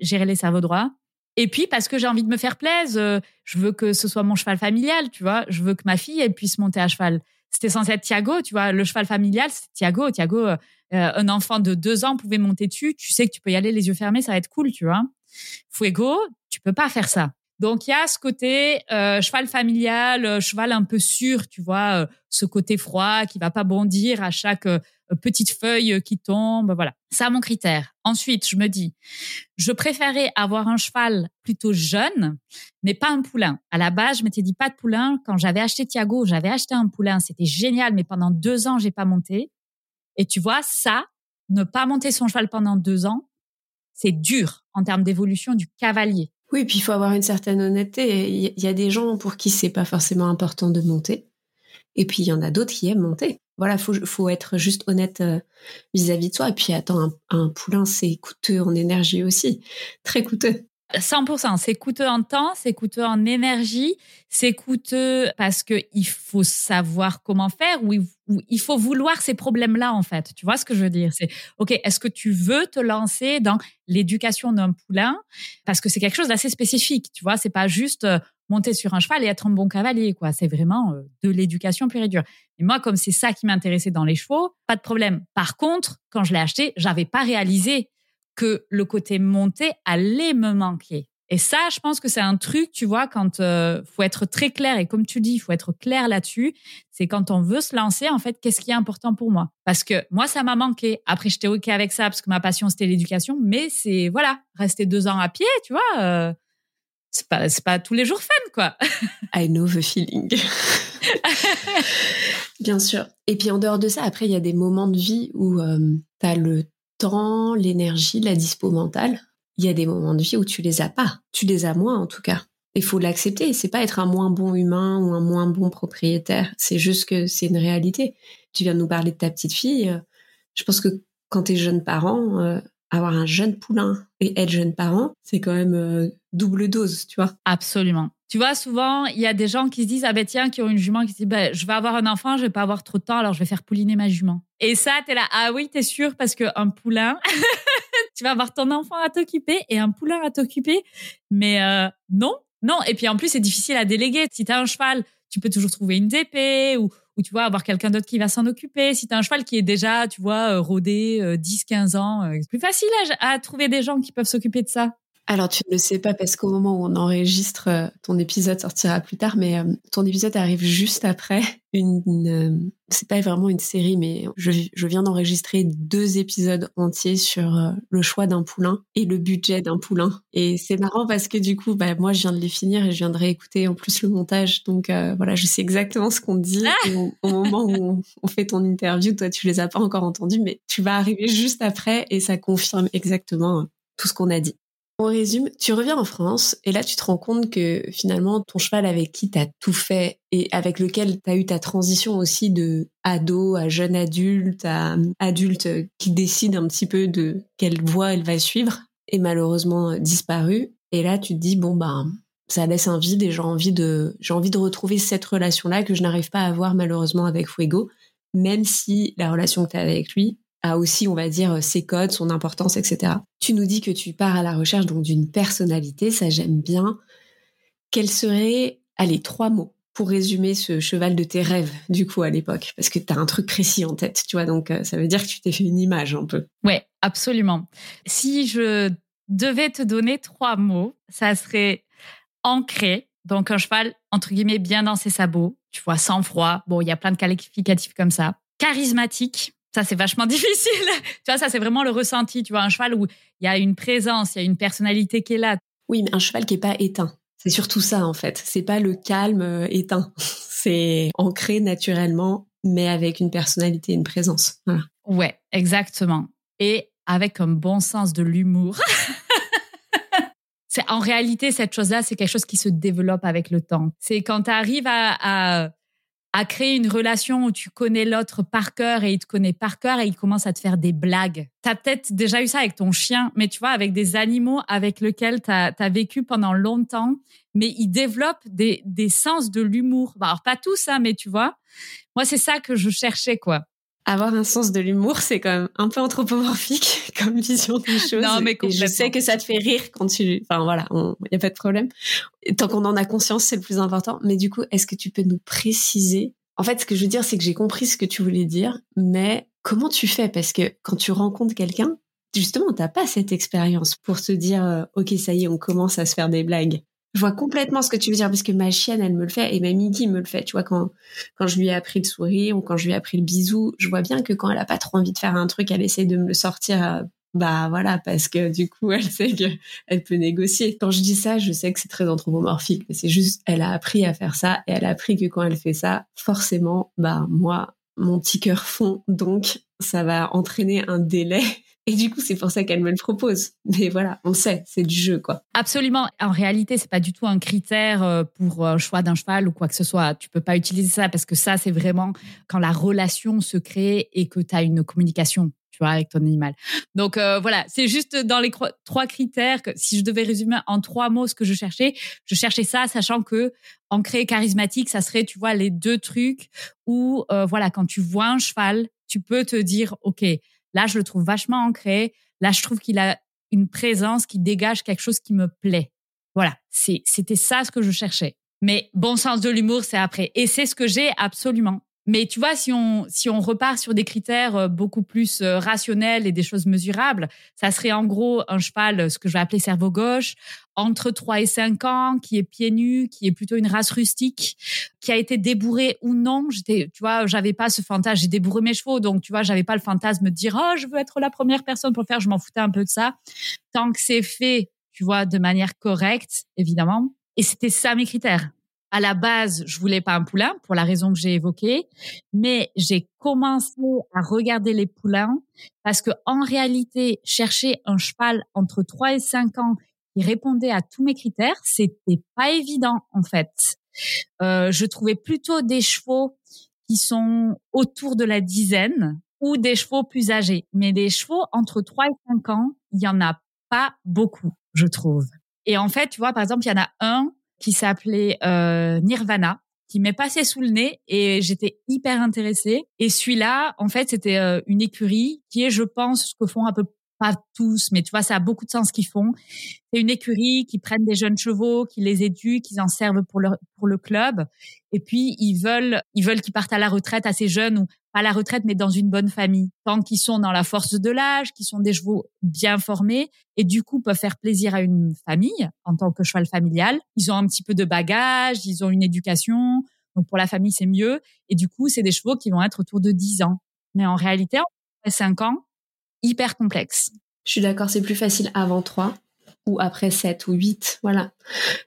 gérer les cerveaux droits. Et puis parce que j'ai envie de me faire plaisir, euh, je veux que ce soit mon cheval familial, tu vois. Je veux que ma fille elle puisse monter à cheval. C'était censé être Thiago, tu vois. Le cheval familial, c'est Thiago. Thiago, un enfant de deux ans pouvait monter dessus. Tu sais que tu peux y aller les yeux fermés, ça va être cool, tu vois. Fuego, tu peux pas faire ça. Donc il y a ce côté euh, cheval familial, euh, cheval un peu sûr, tu vois, euh, ce côté froid qui va pas bondir à chaque petite feuille qui tombe, voilà. Ça mon critère. Ensuite, je me dis, je préférais avoir un cheval plutôt jeune, mais pas un poulain. À la base, je m'étais dit pas de poulain. Quand j'avais acheté Thiago, j'avais acheté un poulain, c'était génial, mais pendant deux ans, j'ai pas monté. Et tu vois, ça, ne pas monter son cheval pendant deux ans, c'est dur en termes d'évolution du cavalier. Oui, puis il faut avoir une certaine honnêteté. Il y a des gens pour qui c'est pas forcément important de monter. Et puis il y en a d'autres qui aiment monter. Voilà, faut faut être juste honnête euh, vis-à-vis de soi. Et puis attends, un poulain c'est coûteux en énergie aussi, très coûteux. 100%, c'est coûteux en temps, c'est coûteux en énergie, c'est coûteux parce que il faut savoir comment faire ou il faut vouloir ces problèmes-là en fait. Tu vois ce que je veux dire? C'est ok, est-ce que tu veux te lancer dans l'éducation d'un poulain? Parce que c'est quelque chose d'assez spécifique. Tu vois, c'est pas juste euh, monter sur un cheval et être un bon cavalier quoi. C'est vraiment euh, de l'éducation pure et dure. Et moi, comme c'est ça qui m'intéressait dans les chevaux, pas de problème. Par contre, quand je l'ai acheté, j'avais pas réalisé que le côté monté allait me manquer. Et ça, je pense que c'est un truc, tu vois, quand euh, faut être très clair et comme tu dis, il faut être clair là-dessus. C'est quand on veut se lancer, en fait, qu'est-ce qui est important pour moi? Parce que moi, ça m'a manqué. Après, j'étais ok avec ça parce que ma passion c'était l'éducation, mais c'est voilà, rester deux ans à pied, tu vois. Euh, c'est pas c'est pas tous les jours fun, quoi. I know the feeling. Bien sûr. Et puis en dehors de ça, après, il y a des moments de vie où euh, tu as le temps, l'énergie, la dispo mentale. Il y a des moments de vie où tu les as pas. Tu les as moins, en tout cas. Il faut l'accepter. C'est pas être un moins bon humain ou un moins bon propriétaire. C'est juste que c'est une réalité. Tu viens de nous parler de ta petite fille. Euh, je pense que quand tu es jeune parent, euh, avoir un jeune poulain et être jeune parent, c'est quand même euh, double dose, tu vois. Absolument. Tu vois, souvent, il y a des gens qui se disent, ah ben tiens, qui ont une jument, qui se disent, ben, je vais avoir un enfant, je vais pas avoir trop de temps, alors je vais faire pouliner ma jument. Et ça, tu es là, ah oui, t'es sûr, parce qu'un poulain, tu vas avoir ton enfant à t'occuper et un poulain à t'occuper. Mais euh, non, non. Et puis en plus, c'est difficile à déléguer. Si tu as un cheval, tu peux toujours trouver une DP ou, ou tu vois, avoir quelqu'un d'autre qui va s'en occuper. Si tu as un cheval qui est déjà, tu vois, euh, rodé 10, euh, 15 ans, c'est plus facile à trouver des gens qui peuvent s'occuper de ça. Alors tu ne le sais pas parce qu'au moment où on enregistre, euh, ton épisode sortira plus tard, mais euh, ton épisode arrive juste après une. Euh, c'est pas vraiment une série, mais je, viens d'enregistrer deux épisodes entiers sur le choix d'un poulain et le budget d'un poulain. Et c'est marrant parce que du coup, bah, moi je viens de les finir et je viens de réécouter en plus le montage, donc voilà, je sais exactement ce qu'on dit. Ah au, moment où on, fait ton interview, toi tu les as pas encore entendus, mais tu vas arriver juste après et ça confirme exactement tout ce qu'on a dit. On résume, tu reviens en France et là tu te rends compte que finalement ton cheval avec qui tu as tout fait et avec lequel tu as eu ta transition aussi de ado à jeune adulte à adulte qui décide un petit peu de quelle voie elle va suivre est malheureusement disparu et là tu te dis bon bah ça laisse un vide et j'ai envie de j'ai envie de retrouver cette relation là que je n'arrive pas à avoir malheureusement avec Fuego même si la relation que tu as avec lui a aussi, on va dire, ses codes, son importance, etc. Tu nous dis que tu pars à la recherche donc d'une personnalité, ça j'aime bien. Quels seraient, allez, trois mots pour résumer ce cheval de tes rêves, du coup, à l'époque? Parce que tu as un truc précis en tête, tu vois, donc euh, ça veut dire que tu t'es fait une image un peu. Ouais, absolument. Si je devais te donner trois mots, ça serait ancré, donc un cheval, entre guillemets, bien dans ses sabots, tu vois, sans froid. Bon, il y a plein de qualificatifs comme ça. Charismatique, ça, c'est vachement difficile. tu vois, ça, c'est vraiment le ressenti. Tu vois, un cheval où il y a une présence, il y a une personnalité qui est là. Oui, mais un cheval qui est pas éteint. C'est surtout ça, en fait. C'est pas le calme euh, éteint. C'est ancré naturellement, mais avec une personnalité, une présence. Voilà. Ouais, exactement. Et avec un bon sens de l'humour. en réalité cette chose-là, c'est quelque chose qui se développe avec le temps. C'est quand tu arrives à, à créer une relation où tu connais l'autre par cœur et il te connaît par cœur et il commence à te faire des blagues. Tu as peut-être déjà eu ça avec ton chien, mais tu vois, avec des animaux avec lesquels tu as, vécu pendant longtemps, mais ils développent des, sens de l'humour. alors, pas tous, hein, mais tu vois, moi, c'est ça que je cherchais, quoi avoir un sens de l'humour, c'est quand même un peu anthropomorphique comme vision des choses. Non, mais je sais que ça te fait rire quand tu, enfin voilà, il y a pas de problème. Tant qu'on en a conscience, c'est le plus important. Mais du coup, est-ce que tu peux nous préciser? En fait, ce que je veux dire, c'est que j'ai compris ce que tu voulais dire, mais comment tu fais? Parce que quand tu rencontres quelqu'un, justement, t'as pas cette expérience pour te dire, euh, ok, ça y est, on commence à se faire des blagues. Je vois complètement ce que tu veux dire parce que ma chienne, elle me le fait et ma Midi me le fait. Tu vois, quand, quand je lui ai appris le sourire ou quand je lui ai appris le bisou, je vois bien que quand elle a pas trop envie de faire un truc, elle essaie de me le sortir. Euh, bah voilà, parce que du coup, elle sait qu'elle peut négocier. Quand je dis ça, je sais que c'est très anthropomorphique, mais c'est juste, elle a appris à faire ça et elle a appris que quand elle fait ça, forcément, bah moi, mon petit cœur fond, donc ça va entraîner un délai Et du coup, c'est pour ça qu'elle me le propose. Mais voilà, on sait, c'est du jeu, quoi. Absolument. En réalité, c'est pas du tout un critère euh, pour un choix d'un cheval ou quoi que ce soit. Tu peux pas utiliser ça parce que ça, c'est vraiment quand la relation se crée et que tu as une communication. Tu vois, avec ton animal. Donc euh, voilà, c'est juste dans les trois critères que si je devais résumer en trois mots ce que je cherchais, je cherchais ça, sachant que ancré charismatique, ça serait, tu vois, les deux trucs où euh, voilà, quand tu vois un cheval, tu peux te dire, ok, Là, je le trouve vachement ancré. Là, je trouve qu'il a une présence qui dégage quelque chose qui me plaît. Voilà, c'était ça ce que je cherchais. Mais bon sens de l'humour, c'est après. Et c'est ce que j'ai absolument. Mais tu vois, si on, si on repart sur des critères euh, beaucoup plus euh, rationnels et des choses mesurables, ça serait en gros un cheval, ce que je vais appeler cerveau gauche, entre 3 et 5 ans, qui est pieds nus, qui est plutôt une race rustique, qui a été débourré ou non. J'étais, tu vois, j'avais pas ce fantasme, j'ai débourré mes chevaux, donc tu vois, j'avais pas le fantasme de dire, oh, je veux être la première personne pour le faire, je m'en foutais un peu de ça. Tant que c'est fait, tu vois, de manière correcte, évidemment. Et c'était ça mes critères à la base, je voulais pas un poulain pour la raison que j'ai évoquée, mais j'ai commencé à regarder les poulains parce que en réalité, chercher un cheval entre 3 et 5 ans qui répondait à tous mes critères, c'était pas évident en fait. Euh, je trouvais plutôt des chevaux qui sont autour de la dizaine ou des chevaux plus âgés, mais des chevaux entre 3 et 5 ans, il y en a pas beaucoup, je trouve. Et en fait, tu vois, par exemple, il y en a un qui s'appelait euh, Nirvana qui m'est passé sous le nez et j'étais hyper intéressée. Et celui-là, en fait, c'était euh, une écurie qui est, je pense, ce que font un peu pas tous, mais tu vois, ça a beaucoup de sens qu'ils font. C'est une écurie qui prennent des jeunes chevaux, qui les éduquent, qui en servent pour le, pour le club. Et puis, ils veulent, ils veulent qu'ils partent à la retraite assez jeunes ou pas à la retraite, mais dans une bonne famille. Tant qu'ils sont dans la force de l'âge, qu'ils sont des chevaux bien formés et du coup peuvent faire plaisir à une famille en tant que cheval familial. Ils ont un petit peu de bagage, ils ont une éducation. Donc, pour la famille, c'est mieux. Et du coup, c'est des chevaux qui vont être autour de 10 ans. Mais en réalité, en 5 ans, hyper complexe. Je suis d'accord, c'est plus facile avant 3 ou après 7 ou 8, voilà.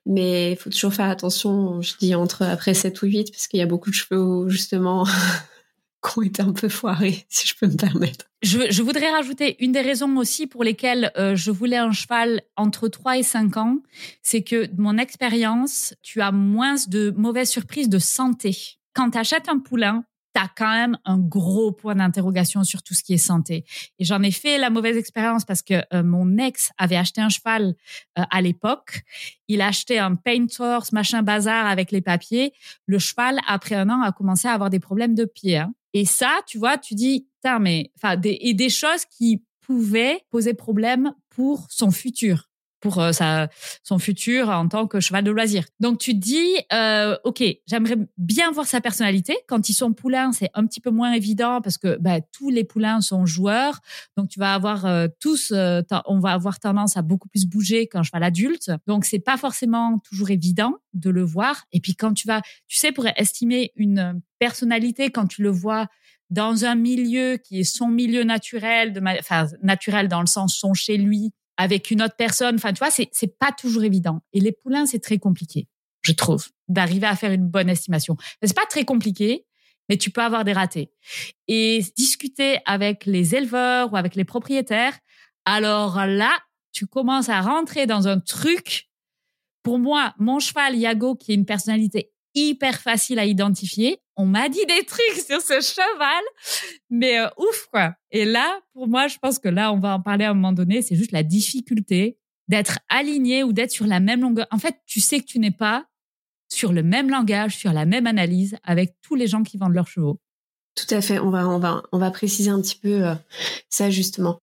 Mais il faut toujours faire attention, je dis entre après 7 ou 8, parce qu'il y a beaucoup de cheveux, justement, qui ont été un peu foirés, si je peux me permettre. Je, voudrais rajouter une des raisons aussi pour lesquelles euh, je voulais un cheval entre 3 et 5 ans, c'est que de mon expérience, tu as moins de mauvaises surprises de santé. Quand tu achètes un poulain, tu as quand même un gros point d'interrogation sur tout ce qui est santé. Et j'en ai fait la mauvaise expérience parce que euh, mon ex avait acheté un cheval euh, à l'époque. Il a acheté un paint horse, machin bazar avec les papiers. Le cheval, après un an, a commencé à avoir des problèmes de pied. Hein. Et ça, tu vois, tu dis, mais, enfin, des, et des choses qui pouvaient poser problème pour son futur pour euh, sa, son futur en tant que cheval de loisir. Donc tu dis, euh, ok, j'aimerais bien voir sa personnalité. Quand ils sont poulains, c'est un petit peu moins évident parce que bah, tous les poulains sont joueurs. Donc tu vas avoir euh, tous, euh, on va avoir tendance à beaucoup plus bouger qu'un cheval adulte. Donc c'est pas forcément toujours évident de le voir. Et puis quand tu vas, tu sais, pour estimer une personnalité, quand tu le vois dans un milieu qui est son milieu naturel, de enfin naturel dans le sens son chez lui, avec une autre personne. Enfin, tu vois, c'est c'est pas toujours évident. Et les poulains, c'est très compliqué, je trouve, d'arriver à faire une bonne estimation. C'est pas très compliqué, mais tu peux avoir des ratés. Et discuter avec les éleveurs ou avec les propriétaires, alors là, tu commences à rentrer dans un truc. Pour moi, mon cheval Yago, qui est une personnalité hyper facile à identifier. On m'a dit des trucs sur ce cheval, mais euh, ouf quoi. Et là, pour moi, je pense que là, on va en parler à un moment donné. C'est juste la difficulté d'être aligné ou d'être sur la même longueur. En fait, tu sais que tu n'es pas sur le même langage, sur la même analyse avec tous les gens qui vendent leurs chevaux. Tout à fait. On va, on va, on va préciser un petit peu euh, ça justement.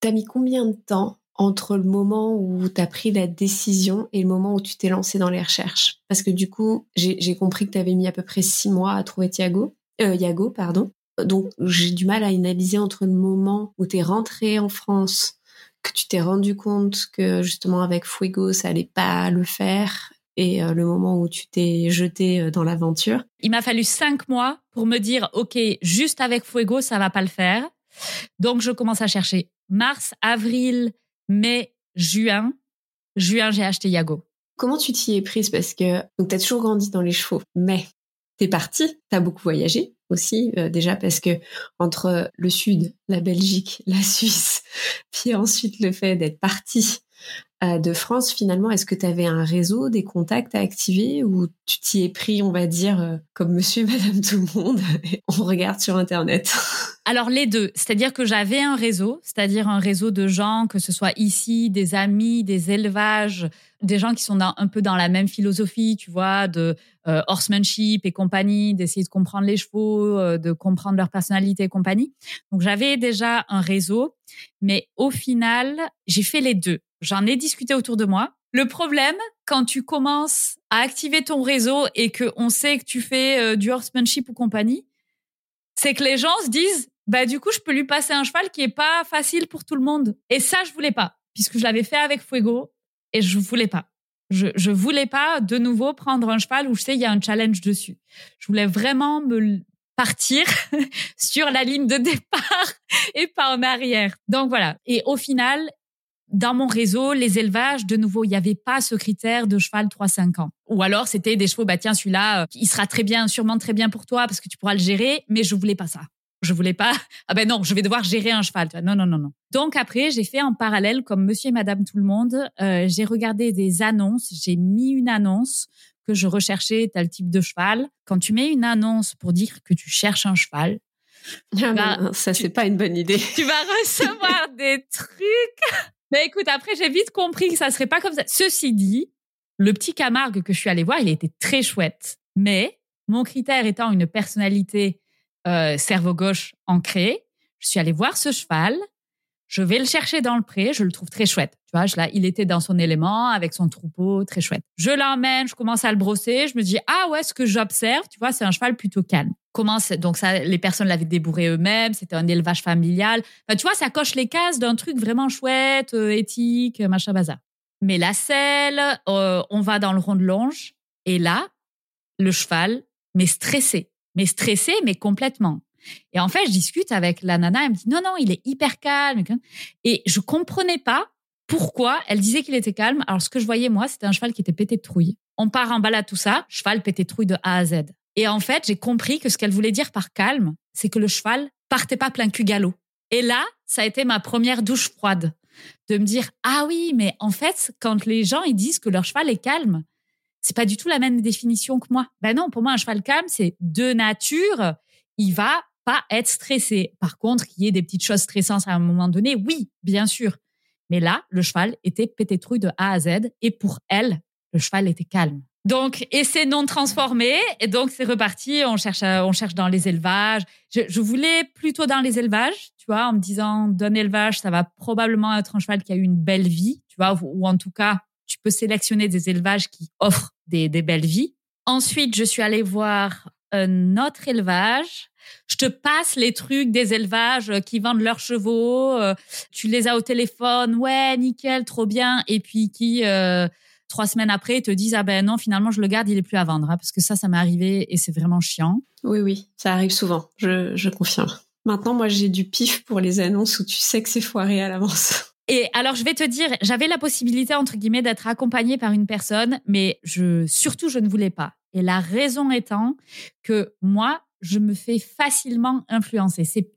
T'as mis combien de temps entre le moment où tu as pris la décision et le moment où tu t'es lancé dans les recherches Parce que du coup, j'ai compris que tu avais mis à peu près six mois à trouver Thiago, euh, Yago, pardon. Donc j'ai du mal à analyser entre le moment où tu es rentré en France, que tu t'es rendu compte que justement avec Fuego ça allait pas le faire, et euh, le moment où tu t'es jeté euh, dans l'aventure. Il m'a fallu cinq mois pour me dire ok, juste avec Fuego ça va pas le faire. Donc je commence à chercher mars, avril, mai, juin, juin, j'ai acheté Yago. Comment tu t'y es prise? Parce que tu as toujours grandi dans les chevaux, mais t'es partie, t'as beaucoup voyagé, aussi, euh, déjà parce que entre le Sud, la Belgique, la Suisse, puis ensuite le fait d'être parti de France, finalement, est-ce que tu avais un réseau, des contacts à activer ou tu t'y es pris, on va dire, euh, comme monsieur et madame tout le monde, et on regarde sur Internet? Alors les deux, c'est-à-dire que j'avais un réseau, c'est-à-dire un réseau de gens, que ce soit ici, des amis, des élevages, des gens qui sont un peu dans la même philosophie, tu vois, de euh, horsemanship et compagnie, d'essayer de comprendre les chevaux, de comprendre leur personnalité et compagnie. Donc j'avais déjà un réseau, mais au final, j'ai fait les deux. J'en ai discuté autour de moi. Le problème, quand tu commences à activer ton réseau et qu'on sait que tu fais euh, du horsemanship ou compagnie, c'est que les gens se disent, bah du coup, je peux lui passer un cheval qui est pas facile pour tout le monde. Et ça, je voulais pas, puisque je l'avais fait avec Fuego et je voulais pas. Je, je voulais pas de nouveau prendre un cheval où je sais il y a un challenge dessus. Je voulais vraiment me partir sur la ligne de départ et pas en arrière. Donc voilà. Et au final, dans mon réseau, les élevages, de nouveau, il n'y avait pas ce critère de cheval 3-5 ans. Ou alors, c'était des chevaux, bah tiens, celui-là, euh, il sera très bien, sûrement très bien pour toi parce que tu pourras le gérer, mais je voulais pas ça. Je voulais pas, ah ben non, je vais devoir gérer un cheval. Non, non, non, non. Donc après, j'ai fait en parallèle, comme monsieur et madame tout le monde, euh, j'ai regardé des annonces, j'ai mis une annonce que je recherchais tel type de cheval. Quand tu mets une annonce pour dire que tu cherches un cheval, ah ça, c'est pas une bonne idée. Tu vas recevoir des trucs mais écoute, après, j'ai vite compris que ça serait pas comme ça. Ceci dit, le petit Camargue que je suis allée voir, il était très chouette. Mais mon critère étant une personnalité euh, cerveau-gauche ancrée, je suis allée voir ce cheval. Je vais le chercher dans le pré, je le trouve très chouette. Tu vois, là, il était dans son élément avec son troupeau, très chouette. Je l'emmène, je commence à le brosser, je me dis ah ouais, ce que j'observe, tu vois, c'est un cheval plutôt calme. Donc ça, les personnes l'avaient débourré eux-mêmes, c'était un élevage familial. Tu vois, ça coche les cases d'un truc vraiment chouette, euh, éthique, machin bazar. Mais la selle, euh, on va dans le rond de longe et là, le cheval, mais stressé, mais stressé, mais complètement. Et en fait, je discute avec la nana, elle me dit non, non, il est hyper calme. Et je comprenais pas pourquoi elle disait qu'il était calme. Alors, ce que je voyais, moi, c'était un cheval qui était pété de trouille. On part en balade, tout ça, cheval pété de trouille de A à Z. Et en fait, j'ai compris que ce qu'elle voulait dire par calme, c'est que le cheval partait pas plein cul galop. Et là, ça a été ma première douche froide. De me dire, ah oui, mais en fait, quand les gens, ils disent que leur cheval est calme, c'est pas du tout la même définition que moi. Ben non, pour moi, un cheval calme, c'est de nature, il va pas être stressé. Par contre, qu'il y ait des petites choses stressantes à un moment donné, oui, bien sûr. Mais là, le cheval était pété trouille de A à Z et pour elle, le cheval était calme. Donc, et c'est non transformé. Et donc, c'est reparti. On cherche, on cherche dans les élevages. Je, voulais plutôt dans les élevages, tu vois, en me disant d'un élevage, ça va probablement être un cheval qui a eu une belle vie, tu vois, ou, en tout cas, tu peux sélectionner des élevages qui offrent des, des belles vies. Ensuite, je suis allée voir un autre élevage je te passe les trucs des élevages qui vendent leurs chevaux, euh, tu les as au téléphone, ouais, nickel, trop bien, et puis qui euh, trois semaines après te disent ah ben non, finalement je le garde, il est plus à vendre, hein, parce que ça, ça m'est arrivé et c'est vraiment chiant. Oui, oui, ça arrive souvent, je, je confirme. Maintenant, moi, j'ai du pif pour les annonces où tu sais que c'est foiré à l'avance. Et alors, je vais te dire, j'avais la possibilité, entre guillemets, d'être accompagnée par une personne, mais je, surtout, je ne voulais pas. Et la raison étant que moi, je me fais facilement influencer. C'est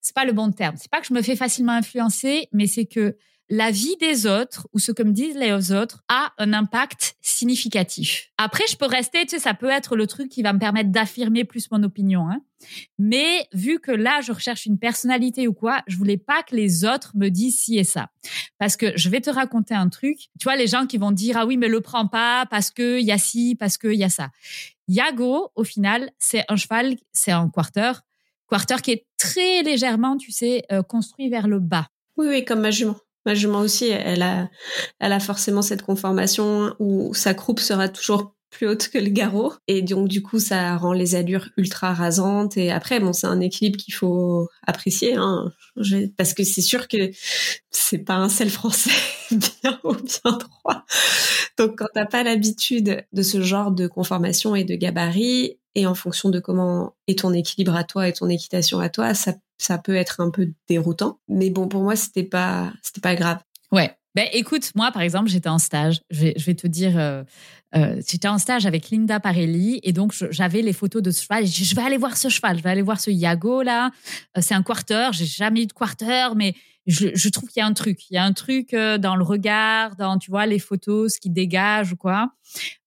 c'est pas le bon terme. C'est pas que je me fais facilement influencer, mais c'est que la vie des autres ou ce que me disent les autres a un impact significatif. Après, je peux rester, tu sais, ça peut être le truc qui va me permettre d'affirmer plus mon opinion. Hein. Mais vu que là, je recherche une personnalité ou quoi, je voulais pas que les autres me disent ci et ça. Parce que je vais te raconter un truc. Tu vois, les gens qui vont dire, ah oui, mais le prends pas parce que y a ci, parce que y a ça. Yago, au final, c'est un cheval, c'est un quarter, quarter qui est très légèrement, tu sais, euh, construit vers le bas. Oui, oui, comme ma jument. Ma jument aussi, elle a, elle a forcément cette conformation où sa croupe sera toujours plus haute que le garrot. Et donc, du coup, ça rend les allures ultra rasantes. Et après, bon, c'est un équilibre qu'il faut apprécier, hein, parce que c'est sûr que c'est pas un sel français bien haut, bien droit. Donc, quand t'as pas l'habitude de ce genre de conformation et de gabarit, et en fonction de comment est ton équilibre à toi et ton équitation à toi, ça, ça peut être un peu déroutant. Mais bon, pour moi, c'était pas, c'était pas grave. Ouais. Ben, écoute, moi, par exemple, j'étais en stage. Je vais, te dire, euh, euh, j'étais en stage avec Linda Parelli et donc j'avais les photos de ce cheval. Je, je vais aller voir ce cheval, je vais aller voir ce Yago là. Euh, c'est un quarter. J'ai jamais eu de quarter, mais je, je trouve qu'il y a un truc. Il y a un truc euh, dans le regard, dans tu vois les photos, ce qui dégage ou quoi,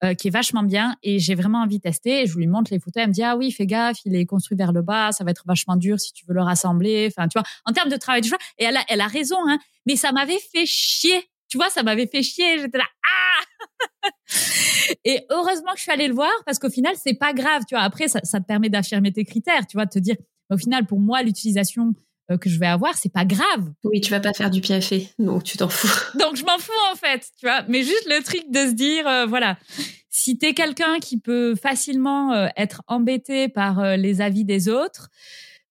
euh, qui est vachement bien. Et j'ai vraiment envie de tester. Je lui montre les photos. Elle me dit ah oui, fais gaffe, il est construit vers le bas, ça va être vachement dur si tu veux le rassembler. Enfin, tu vois, en termes de travail du cheval. Et elle a, elle a raison, hein. Mais ça m'avait fait chier. Tu vois, ça m'avait fait chier. J'étais là ah. Et heureusement que je suis allée le voir parce qu'au final, c'est pas grave. Tu vois, après, ça, ça te permet d'affirmer tes critères. Tu vois, de te dire au final, pour moi, l'utilisation que je vais avoir, c'est pas grave. Oui, tu vas pas faire du piafé, donc tu t'en fous. Donc je m'en fous en fait, tu vois. Mais juste le truc de se dire, euh, voilà, si t'es quelqu'un qui peut facilement euh, être embêté par les avis des autres,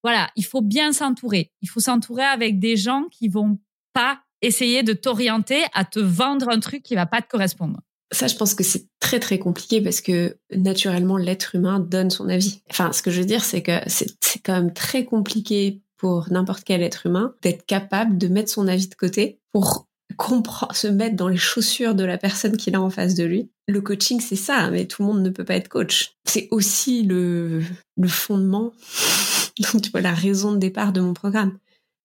voilà, il faut bien s'entourer. Il faut s'entourer avec des gens qui vont pas essayer de t'orienter à te vendre un truc qui va pas te correspondre. Ça, je pense que c'est très très compliqué parce que naturellement, l'être humain donne son avis. Enfin, ce que je veux dire, c'est que c'est quand même très compliqué pour n'importe quel être humain d'être capable de mettre son avis de côté pour comprendre, se mettre dans les chaussures de la personne qu'il a en face de lui. Le coaching, c'est ça, mais tout le monde ne peut pas être coach. C'est aussi le, fondement, donc tu la raison de départ de mon programme.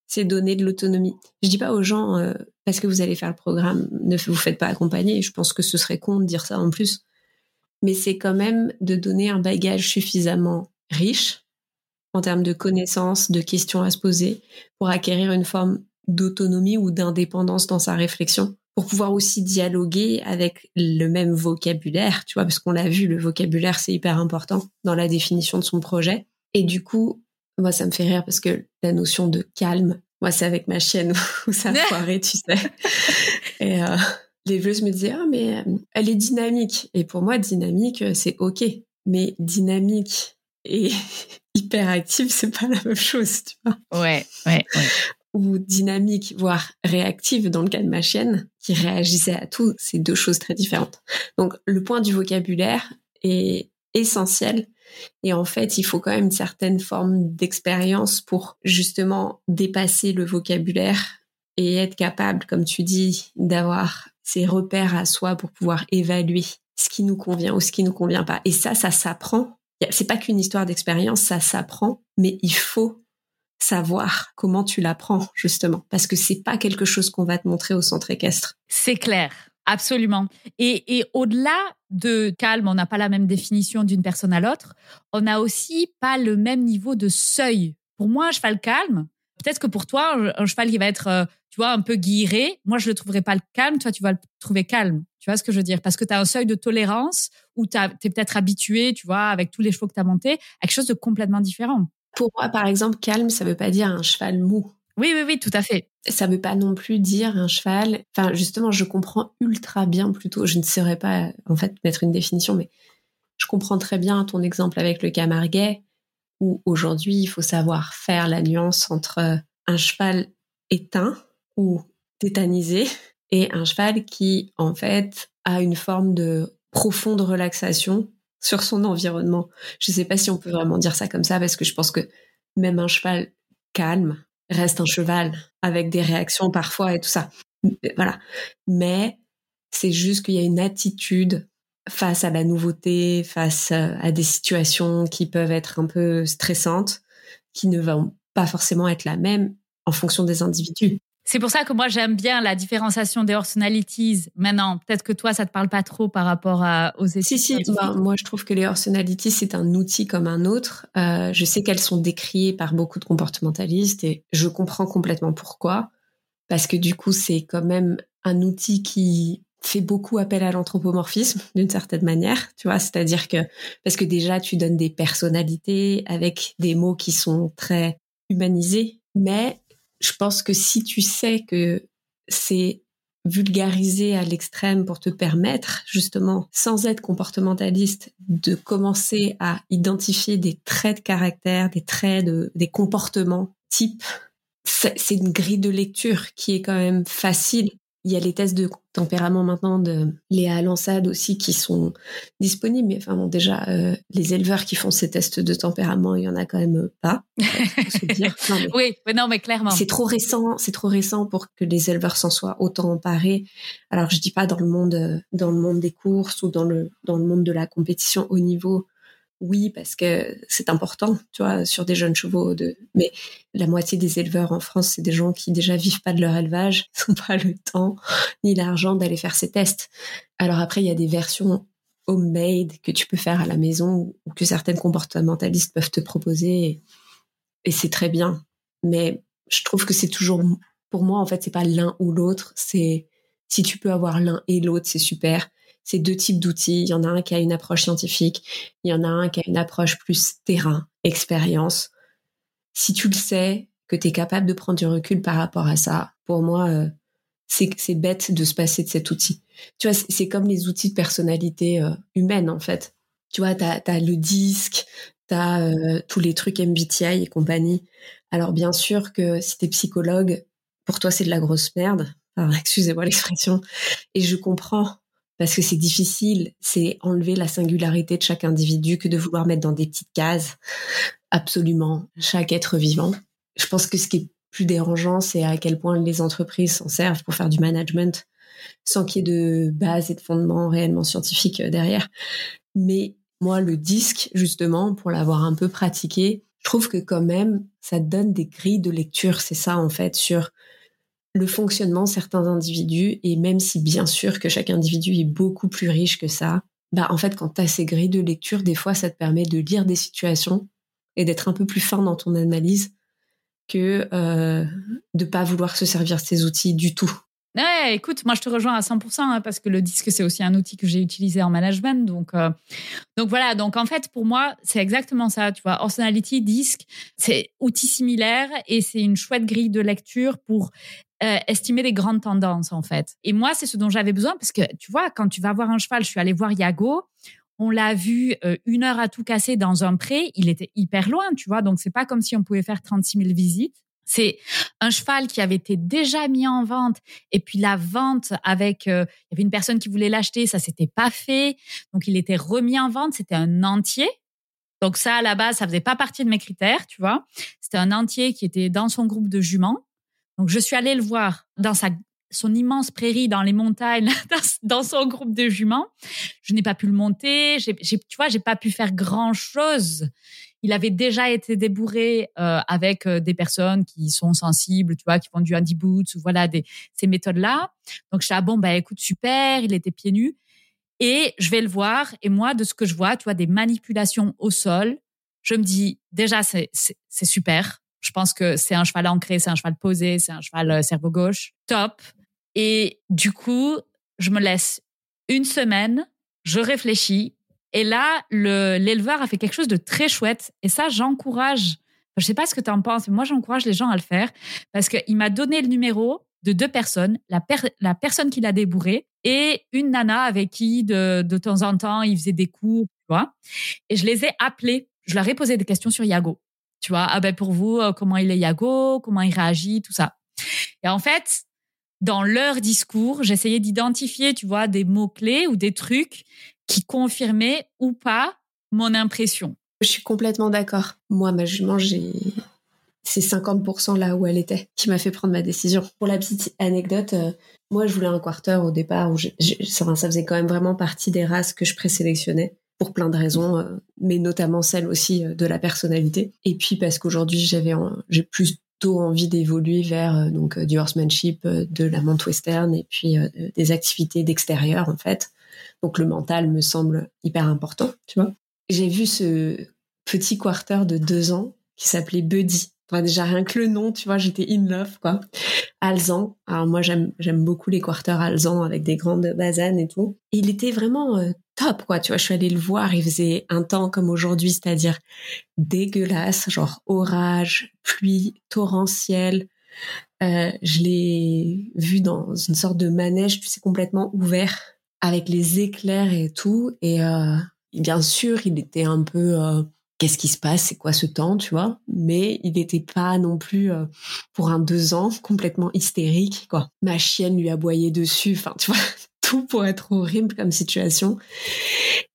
C'est donner de l'autonomie. Je dis pas aux gens, euh, parce que vous allez faire le programme, ne vous faites pas accompagner. Je pense que ce serait con de dire ça en plus. Mais c'est quand même de donner un bagage suffisamment riche en termes de connaissances, de questions à se poser, pour acquérir une forme d'autonomie ou d'indépendance dans sa réflexion, pour pouvoir aussi dialoguer avec le même vocabulaire, tu vois, parce qu'on l'a vu, le vocabulaire, c'est hyper important dans la définition de son projet. Et du coup, moi, ça me fait rire parce que la notion de calme, moi, c'est avec ma chienne où ça a foiré, tu sais. Et euh, les veuses me disaient, ah, mais euh, elle est dynamique. Et pour moi, dynamique, euh, c'est OK. Mais dynamique et hyperactive, c'est pas la même chose, tu vois. Ouais, ouais, ouais. Ou dynamique, voire réactive dans le cas de ma chienne, qui réagissait à tout, c'est deux choses très différentes. Donc, le point du vocabulaire est essentiel. Et en fait, il faut quand même une certaine forme d'expérience pour justement dépasser le vocabulaire et être capable, comme tu dis, d'avoir ces repères à soi pour pouvoir évaluer ce qui nous convient ou ce qui nous convient pas. Et ça, ça s'apprend c'est pas qu'une histoire d'expérience, ça s'apprend, mais il faut savoir comment tu l'apprends justement, parce que c'est pas quelque chose qu'on va te montrer au centre équestre. C'est clair. Absolument. Et, et au-delà de calme, on n'a pas la même définition d'une personne à l'autre. On n'a aussi pas le même niveau de seuil. Pour moi, un cheval calme, peut-être que pour toi, un cheval qui va être, euh, tu vois, un peu guiré, moi, je le trouverai pas calme, toi, tu vas le trouver calme. Tu vois ce que je veux dire? Parce que tu as un seuil de tolérance où tu es peut-être habitué, tu vois, avec tous les chevaux que tu as montés, à quelque chose de complètement différent. Pour moi, par exemple, calme, ça veut pas dire un cheval mou. Oui, oui, oui, tout à fait. Ça veut pas non plus dire un cheval. Enfin, justement, je comprends ultra bien plutôt. Je ne saurais pas, en fait, mettre une définition, mais je comprends très bien ton exemple avec le camarguais, où aujourd'hui, il faut savoir faire la nuance entre un cheval éteint ou tétanisé et un cheval qui, en fait, a une forme de profonde relaxation sur son environnement. Je ne sais pas si on peut vraiment dire ça comme ça, parce que je pense que même un cheval calme reste un cheval avec des réactions parfois et tout ça. Voilà. Mais c'est juste qu'il y a une attitude face à la nouveauté, face à des situations qui peuvent être un peu stressantes, qui ne vont pas forcément être la même en fonction des individus. C'est pour ça que moi j'aime bien la différenciation des personalities. Maintenant, peut-être que toi ça te parle pas trop par rapport à, aux études. Si si, bah, moi je trouve que les personalities c'est un outil comme un autre. Euh, je sais qu'elles sont décriées par beaucoup de comportementalistes et je comprends complètement pourquoi. Parce que du coup c'est quand même un outil qui fait beaucoup appel à l'anthropomorphisme d'une certaine manière, tu vois, c'est-à-dire que parce que déjà tu donnes des personnalités avec des mots qui sont très humanisés, mais je pense que si tu sais que c'est vulgarisé à l'extrême pour te permettre, justement, sans être comportementaliste, de commencer à identifier des traits de caractère, des traits de, des comportements types, c'est une grille de lecture qui est quand même facile. Il y a les tests de tempérament maintenant de Léa Lansade aussi qui sont disponibles. Mais enfin bon, déjà, euh, les éleveurs qui font ces tests de tempérament, il y en a quand même pas. oui, mais non, mais clairement. C'est trop récent, c'est trop récent pour que les éleveurs s'en soient autant emparés. Alors je dis pas dans le monde, dans le monde des courses ou dans le dans le monde de la compétition au niveau oui, parce que c'est important, tu vois, sur des jeunes chevaux. De... Mais la moitié des éleveurs en France, c'est des gens qui déjà vivent pas de leur élevage, n'ont pas le temps ni l'argent d'aller faire ces tests. Alors après, il y a des versions homemade que tu peux faire à la maison ou que certaines comportementalistes peuvent te proposer et, c'est très bien. Mais je trouve que c'est toujours, pour moi, en fait, c'est pas l'un ou l'autre. C'est si tu peux avoir l'un et l'autre, c'est super ces deux types d'outils. Il y en a un qui a une approche scientifique, il y en a un qui a une approche plus terrain, expérience. Si tu le sais, que tu es capable de prendre du recul par rapport à ça, pour moi, euh, c'est bête de se passer de cet outil. Tu vois, c'est comme les outils de personnalité euh, humaine, en fait. Tu vois, tu as, le disque, tu as euh, tous les trucs MBTI et compagnie. Alors, bien sûr que si tu es psychologue, pour toi, c'est de la grosse merde. excusez-moi l'expression. Et je comprends parce que c'est difficile, c'est enlever la singularité de chaque individu que de vouloir mettre dans des petites cases absolument chaque être vivant. Je pense que ce qui est plus dérangeant, c'est à quel point les entreprises s'en servent pour faire du management sans qu'il y ait de base et de fondement réellement scientifique euh, derrière. Mais moi, le disque, justement, pour l'avoir un peu pratiqué, je trouve que quand même, ça donne des grilles de lecture, c'est ça en fait, sur le fonctionnement certains individus, et même si bien sûr que chaque individu est beaucoup plus riche que ça, bah en fait quand tu ces grilles de lecture, des fois ça te permet de lire des situations et d'être un peu plus fin dans ton analyse que euh, de pas vouloir se servir de ces outils du tout. Ouais, écoute, moi je te rejoins à 100% hein, parce que le disque c'est aussi un outil que j'ai utilisé en management, donc euh, donc voilà. Donc en fait pour moi c'est exactement ça, tu vois. Personality, disque, c'est outil similaire et c'est une chouette grille de lecture pour euh, estimer les grandes tendances en fait. Et moi, c'est ce dont j'avais besoin parce que tu vois, quand tu vas voir un cheval, je suis allée voir Yago, on l'a vu euh, une heure à tout casser dans un pré, il était hyper loin, tu vois, donc c'est pas comme si on pouvait faire 36 000 visites. C'est un cheval qui avait été déjà mis en vente et puis la vente avec euh, il y avait une personne qui voulait l'acheter, ça s'était pas fait, donc il était remis en vente, c'était un entier. Donc ça à la base, ça faisait pas partie de mes critères, tu vois. C'était un entier qui était dans son groupe de juments donc je suis allée le voir dans sa son immense prairie dans les montagnes, dans son groupe de juments. Je n'ai pas pu le monter. J'ai, tu vois, j'ai pas pu faire grand chose. Il avait déjà été débourré euh, avec euh, des personnes qui sont sensibles, tu vois, qui font du handy boots ou voilà des, ces méthodes-là. Donc je suis ah bon bah écoute super, il était pieds nus et je vais le voir et moi de ce que je vois, tu vois des manipulations au sol, je me dis déjà c'est c'est super. Je pense que c'est un cheval ancré, c'est un cheval posé, c'est un cheval euh, cerveau gauche. Top. Et du coup, je me laisse une semaine, je réfléchis. Et là, l'éleveur a fait quelque chose de très chouette. Et ça, j'encourage. Je sais pas ce que tu en penses, mais moi, j'encourage les gens à le faire parce qu'il m'a donné le numéro de deux personnes, la, la personne qui l'a débourré et une nana avec qui, de, de temps en temps, il faisait des cours, tu vois. Et je les ai appelés. Je leur ai posé des questions sur Yago. Tu vois, ah ben pour vous, euh, comment il est Yago, comment il réagit, tout ça. Et en fait, dans leur discours, j'essayais d'identifier, tu vois, des mots-clés ou des trucs qui confirmaient ou pas mon impression. Je suis complètement d'accord. Moi, ma jument, c'est 50% là où elle était qui m'a fait prendre ma décision. Pour la petite anecdote, euh, moi je voulais un quarter au départ où ça, faisait quand même vraiment partie des races que je présélectionnais pour plein de raisons, euh, mais notamment celle aussi euh, de la personnalité. Et puis parce qu'aujourd'hui j'avais j'ai plutôt envie d'évoluer vers donc du horsemanship, de la monte western et puis des activités d'extérieur en fait. Donc le mental me semble hyper important, tu vois. J'ai vu ce petit quarter de deux ans qui s'appelait Buddy déjà rien que le nom, tu vois, j'étais in love quoi. Alzan. Alors moi j'aime beaucoup les quarters Alzan avec des grandes basanes et tout. il était vraiment euh, top quoi, tu vois, je suis allée le voir, il faisait un temps comme aujourd'hui, c'est-à-dire dégueulasse, genre orage, pluie torrentielle. Euh, je l'ai vu dans une sorte de manège, tu sais, complètement ouvert avec les éclairs et tout et euh, bien sûr, il était un peu qu'est-ce qui se passe, c'est quoi ce temps, tu vois? Mais il n'était pas non plus euh, pour un deux ans complètement hystérique, quoi. Ma chienne lui aboyait dessus, enfin, tu vois, tout pour être horrible comme situation.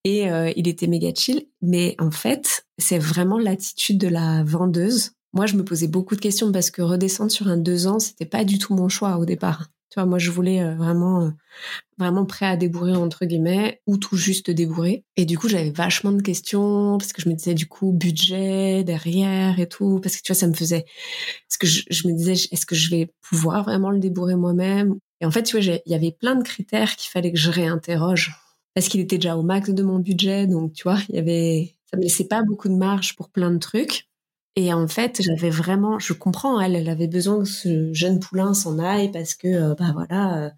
Et euh, il était méga chill. Mais en fait, c'est vraiment l'attitude de la vendeuse. Moi, je me posais beaucoup de questions parce que redescendre sur un deux ans, c'était pas du tout mon choix au départ. Tu vois, moi, je voulais euh, vraiment, euh, vraiment prêt à débourrer, entre guillemets, ou tout juste débourrer. Et du coup, j'avais vachement de questions, parce que je me disais, du coup, budget derrière et tout, parce que tu vois, ça me faisait, parce que je, me disais, est-ce que je vais pouvoir vraiment le débourrer moi-même? Et en fait, tu vois, il y avait plein de critères qu'il fallait que je réinterroge. Parce qu'il était déjà au max de mon budget, donc tu vois, il y avait, ça me laissait pas beaucoup de marge pour plein de trucs. Et en fait, j'avais vraiment, je comprends, elle, elle avait besoin que ce jeune poulain s'en aille parce que, euh, bah voilà, euh,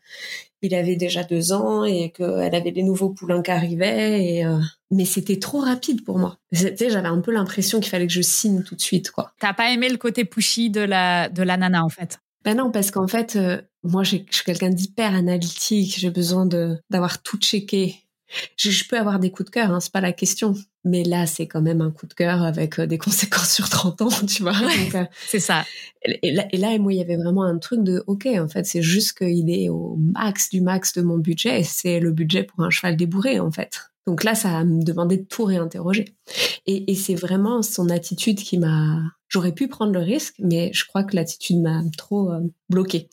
il avait déjà deux ans et qu'elle avait des nouveaux poulains qui arrivaient. Et, euh, mais c'était trop rapide pour moi. j'avais un peu l'impression qu'il fallait que je signe tout de suite, quoi. T'as pas aimé le côté pushy de la de la nana, en fait? Ben non, parce qu'en fait, moi, je suis quelqu'un d'hyper analytique. J'ai besoin de d'avoir tout checké je, peux avoir des coups de cœur, hein, c'est pas la question. Mais là, c'est quand même un coup de cœur avec euh, des conséquences sur 30 ans, tu vois. Euh, c'est ça. Et là, et là, moi, il y avait vraiment un truc de, OK, en fait, c'est juste qu'il est au max du max de mon budget. C'est le budget pour un cheval débourré, en fait. Donc là, ça me demandé de tout réinterroger. Et, et c'est vraiment son attitude qui m'a... J'aurais pu prendre le risque, mais je crois que l'attitude m'a trop euh, bloquée.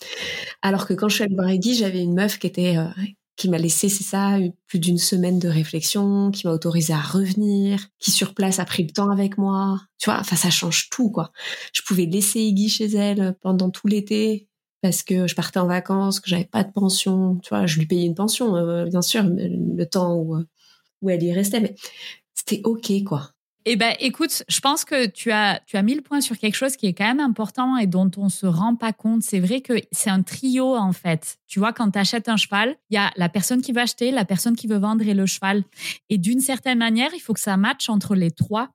Alors que quand je suis allée voir Eggy, j'avais une meuf qui était qui m'a laissé, c'est ça, plus d'une semaine de réflexion, qui m'a autorisé à revenir, qui sur place a pris le temps avec moi. Tu vois, enfin, ça change tout, quoi. Je pouvais laisser Iggy chez elle pendant tout l'été parce que je partais en vacances, que j'avais pas de pension. Tu vois, je lui payais une pension, euh, bien sûr, le temps où, où elle y restait, mais c'était OK, quoi. Eh ben, écoute, je pense que tu as, tu as mis le point sur quelque chose qui est quand même important et dont on se rend pas compte. C'est vrai que c'est un trio, en fait. Tu vois, quand tu achètes un cheval, il y a la personne qui veut acheter, la personne qui veut vendre et le cheval. Et d'une certaine manière, il faut que ça matche entre les trois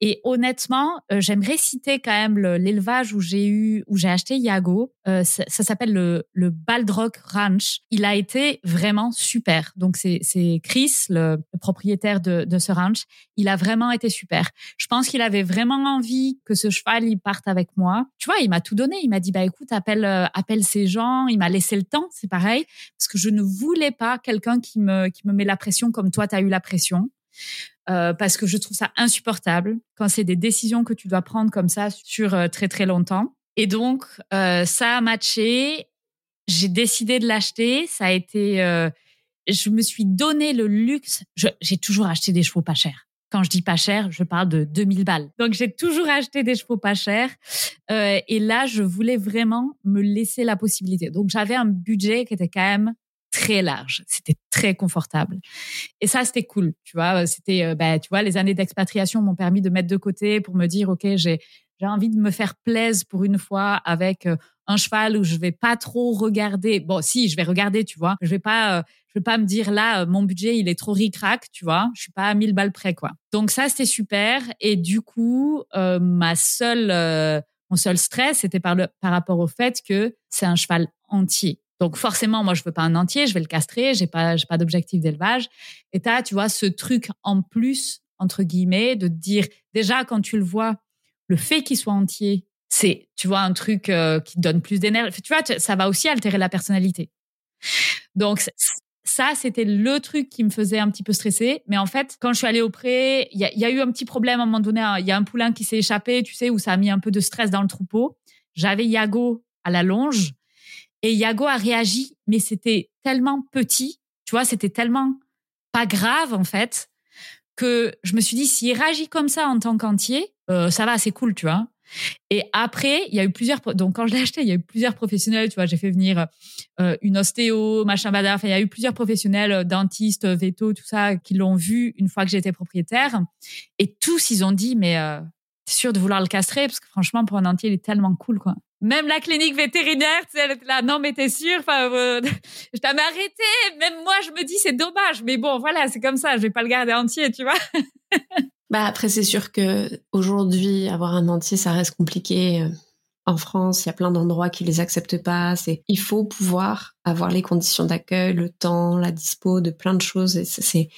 et honnêtement, euh, j'aimerais citer quand même l'élevage où j'ai eu, où j'ai acheté Yago. Euh, ça, s'appelle le, le Baldrock Ranch. Il a été vraiment super. Donc c'est Chris, le, propriétaire de, de ce ranch. Il a vraiment été super. Je pense qu'il avait vraiment envie que ce cheval il parte avec moi. Tu vois, il m'a tout donné. Il m'a dit bah écoute, appelle euh, appelle ces gens. Il m'a laissé le temps. C'est pareil parce que je ne voulais pas quelqu'un qui me qui me met la pression comme toi tu as eu la pression. Euh, parce que je trouve ça insupportable quand c'est des décisions que tu dois prendre comme ça sur euh, très très longtemps. Et donc, euh, ça a matché. J'ai décidé de l'acheter. Ça a été. je me suis donné le luxe. J'ai toujours acheté des chevaux pas chers. Quand je dis pas cher, je parle de 2000 balles. Donc j'ai toujours acheté des chevaux pas chers. et là, je voulais vraiment me laisser la possibilité. Donc j'avais un budget qui était quand même très large. C'était très confortable. Et ça, c'était cool. Tu vois, c'était, euh, bah, tu vois, les années d'expatriation m'ont permis de mettre de côté pour me dire, OK, j'ai, j'ai envie de me faire plaisir pour une fois avec euh, un cheval où je vais pas trop regarder. Bon, si, je vais regarder, tu vois. Je vais pas, euh, je vais pas me dire là, mon budget, il est trop ric-rac, tu vois. Je suis pas à 1000 balles près, quoi. Donc ça, c'était super. Et du coup, ma seule, mon seul stress, c'était par le, par rapport au fait que c'est un cheval entier. Donc forcément, moi, je veux pas un entier, je vais le castrer, j'ai pas, j'ai pas d'objectif d'élevage. Et as, tu vois, ce truc en plus entre guillemets de te dire déjà quand tu le vois, le fait qu'il soit entier, c'est, tu vois, un truc euh, qui te donne plus d'énergie. Tu vois, ça va aussi altérer la personnalité. Donc ça, c'était le truc qui me faisait un petit peu stresser. Mais en fait, quand je suis allée au pré, il y, y, a eu un petit problème à un moment donné. Hein. Il y a un poulain qui s'est échappé, tu sais, où ça a mis un peu de stress dans le troupeau. J'avais Yago à la longe et Yago a réagi, mais c'était tellement petit, tu vois, c'était tellement pas grave en fait, que je me suis dit, s'il réagit comme ça en tant qu'entier, euh, ça va, c'est cool, tu vois. Et après, il y a eu plusieurs. Donc, quand je l'ai acheté, il y a eu plusieurs professionnels. Tu vois, j'ai fait venir euh, une ostéo, machin badar. Enfin, il y a eu plusieurs professionnels, euh, dentistes, veto, tout ça, qui l'ont vu une fois que j'étais propriétaire. Et tous, ils ont dit, mais euh, sûr de vouloir le castrer? Parce que franchement, pour un entier, il est tellement cool, quoi. Même la clinique vétérinaire, tu sais, elle était là, non, mais t'es sûre, enfin, euh, je t'avais arrêté. Même moi, je me dis, c'est dommage. Mais bon, voilà, c'est comme ça. Je vais pas le garder entier, tu vois. bah, après, c'est sûr que aujourd'hui, avoir un entier, ça reste compliqué. En France, il y a plein d'endroits qui les acceptent pas. C'est, il faut pouvoir avoir les conditions d'accueil, le temps, la dispo de plein de choses. C'est,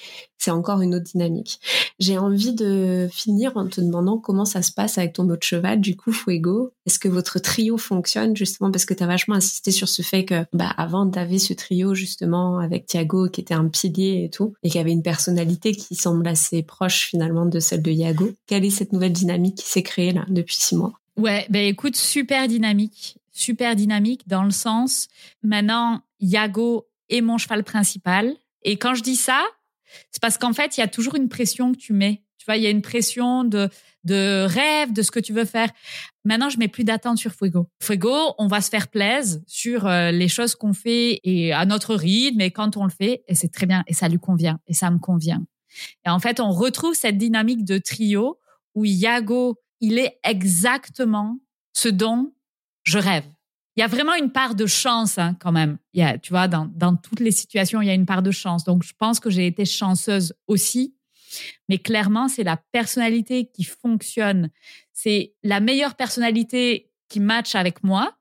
encore une autre dynamique. J'ai envie de finir en te demandant comment ça se passe avec ton autre cheval, du coup, Fuego. Est-ce que votre trio fonctionne justement parce que tu as vachement insisté sur ce fait que, bah, avant, tu avais ce trio justement avec Thiago qui était un pilier et tout, et qui avait une personnalité qui semble assez proche finalement de celle de Yago. Quelle est cette nouvelle dynamique qui s'est créée là depuis six mois? Ouais, ben écoute, super dynamique, super dynamique dans le sens, maintenant, Yago est mon cheval principal. Et quand je dis ça, c'est parce qu'en fait, il y a toujours une pression que tu mets. Tu vois, il y a une pression de, de rêve, de ce que tu veux faire. Maintenant, je mets plus d'attente sur Fuego. Fuego, on va se faire plaisir sur euh, les choses qu'on fait et à notre rythme et quand on le fait, et c'est très bien et ça lui convient et ça me convient. Et en fait, on retrouve cette dynamique de trio où Yago il est exactement ce dont je rêve. Il y a vraiment une part de chance hein, quand même. Tu vois, dans, toutes les situations, il y a une part de chance. Donc, je pense que j'ai été chanceuse aussi. Mais clairement, c'est la personnalité qui fonctionne. C'est la meilleure personnalité qui match avec moi.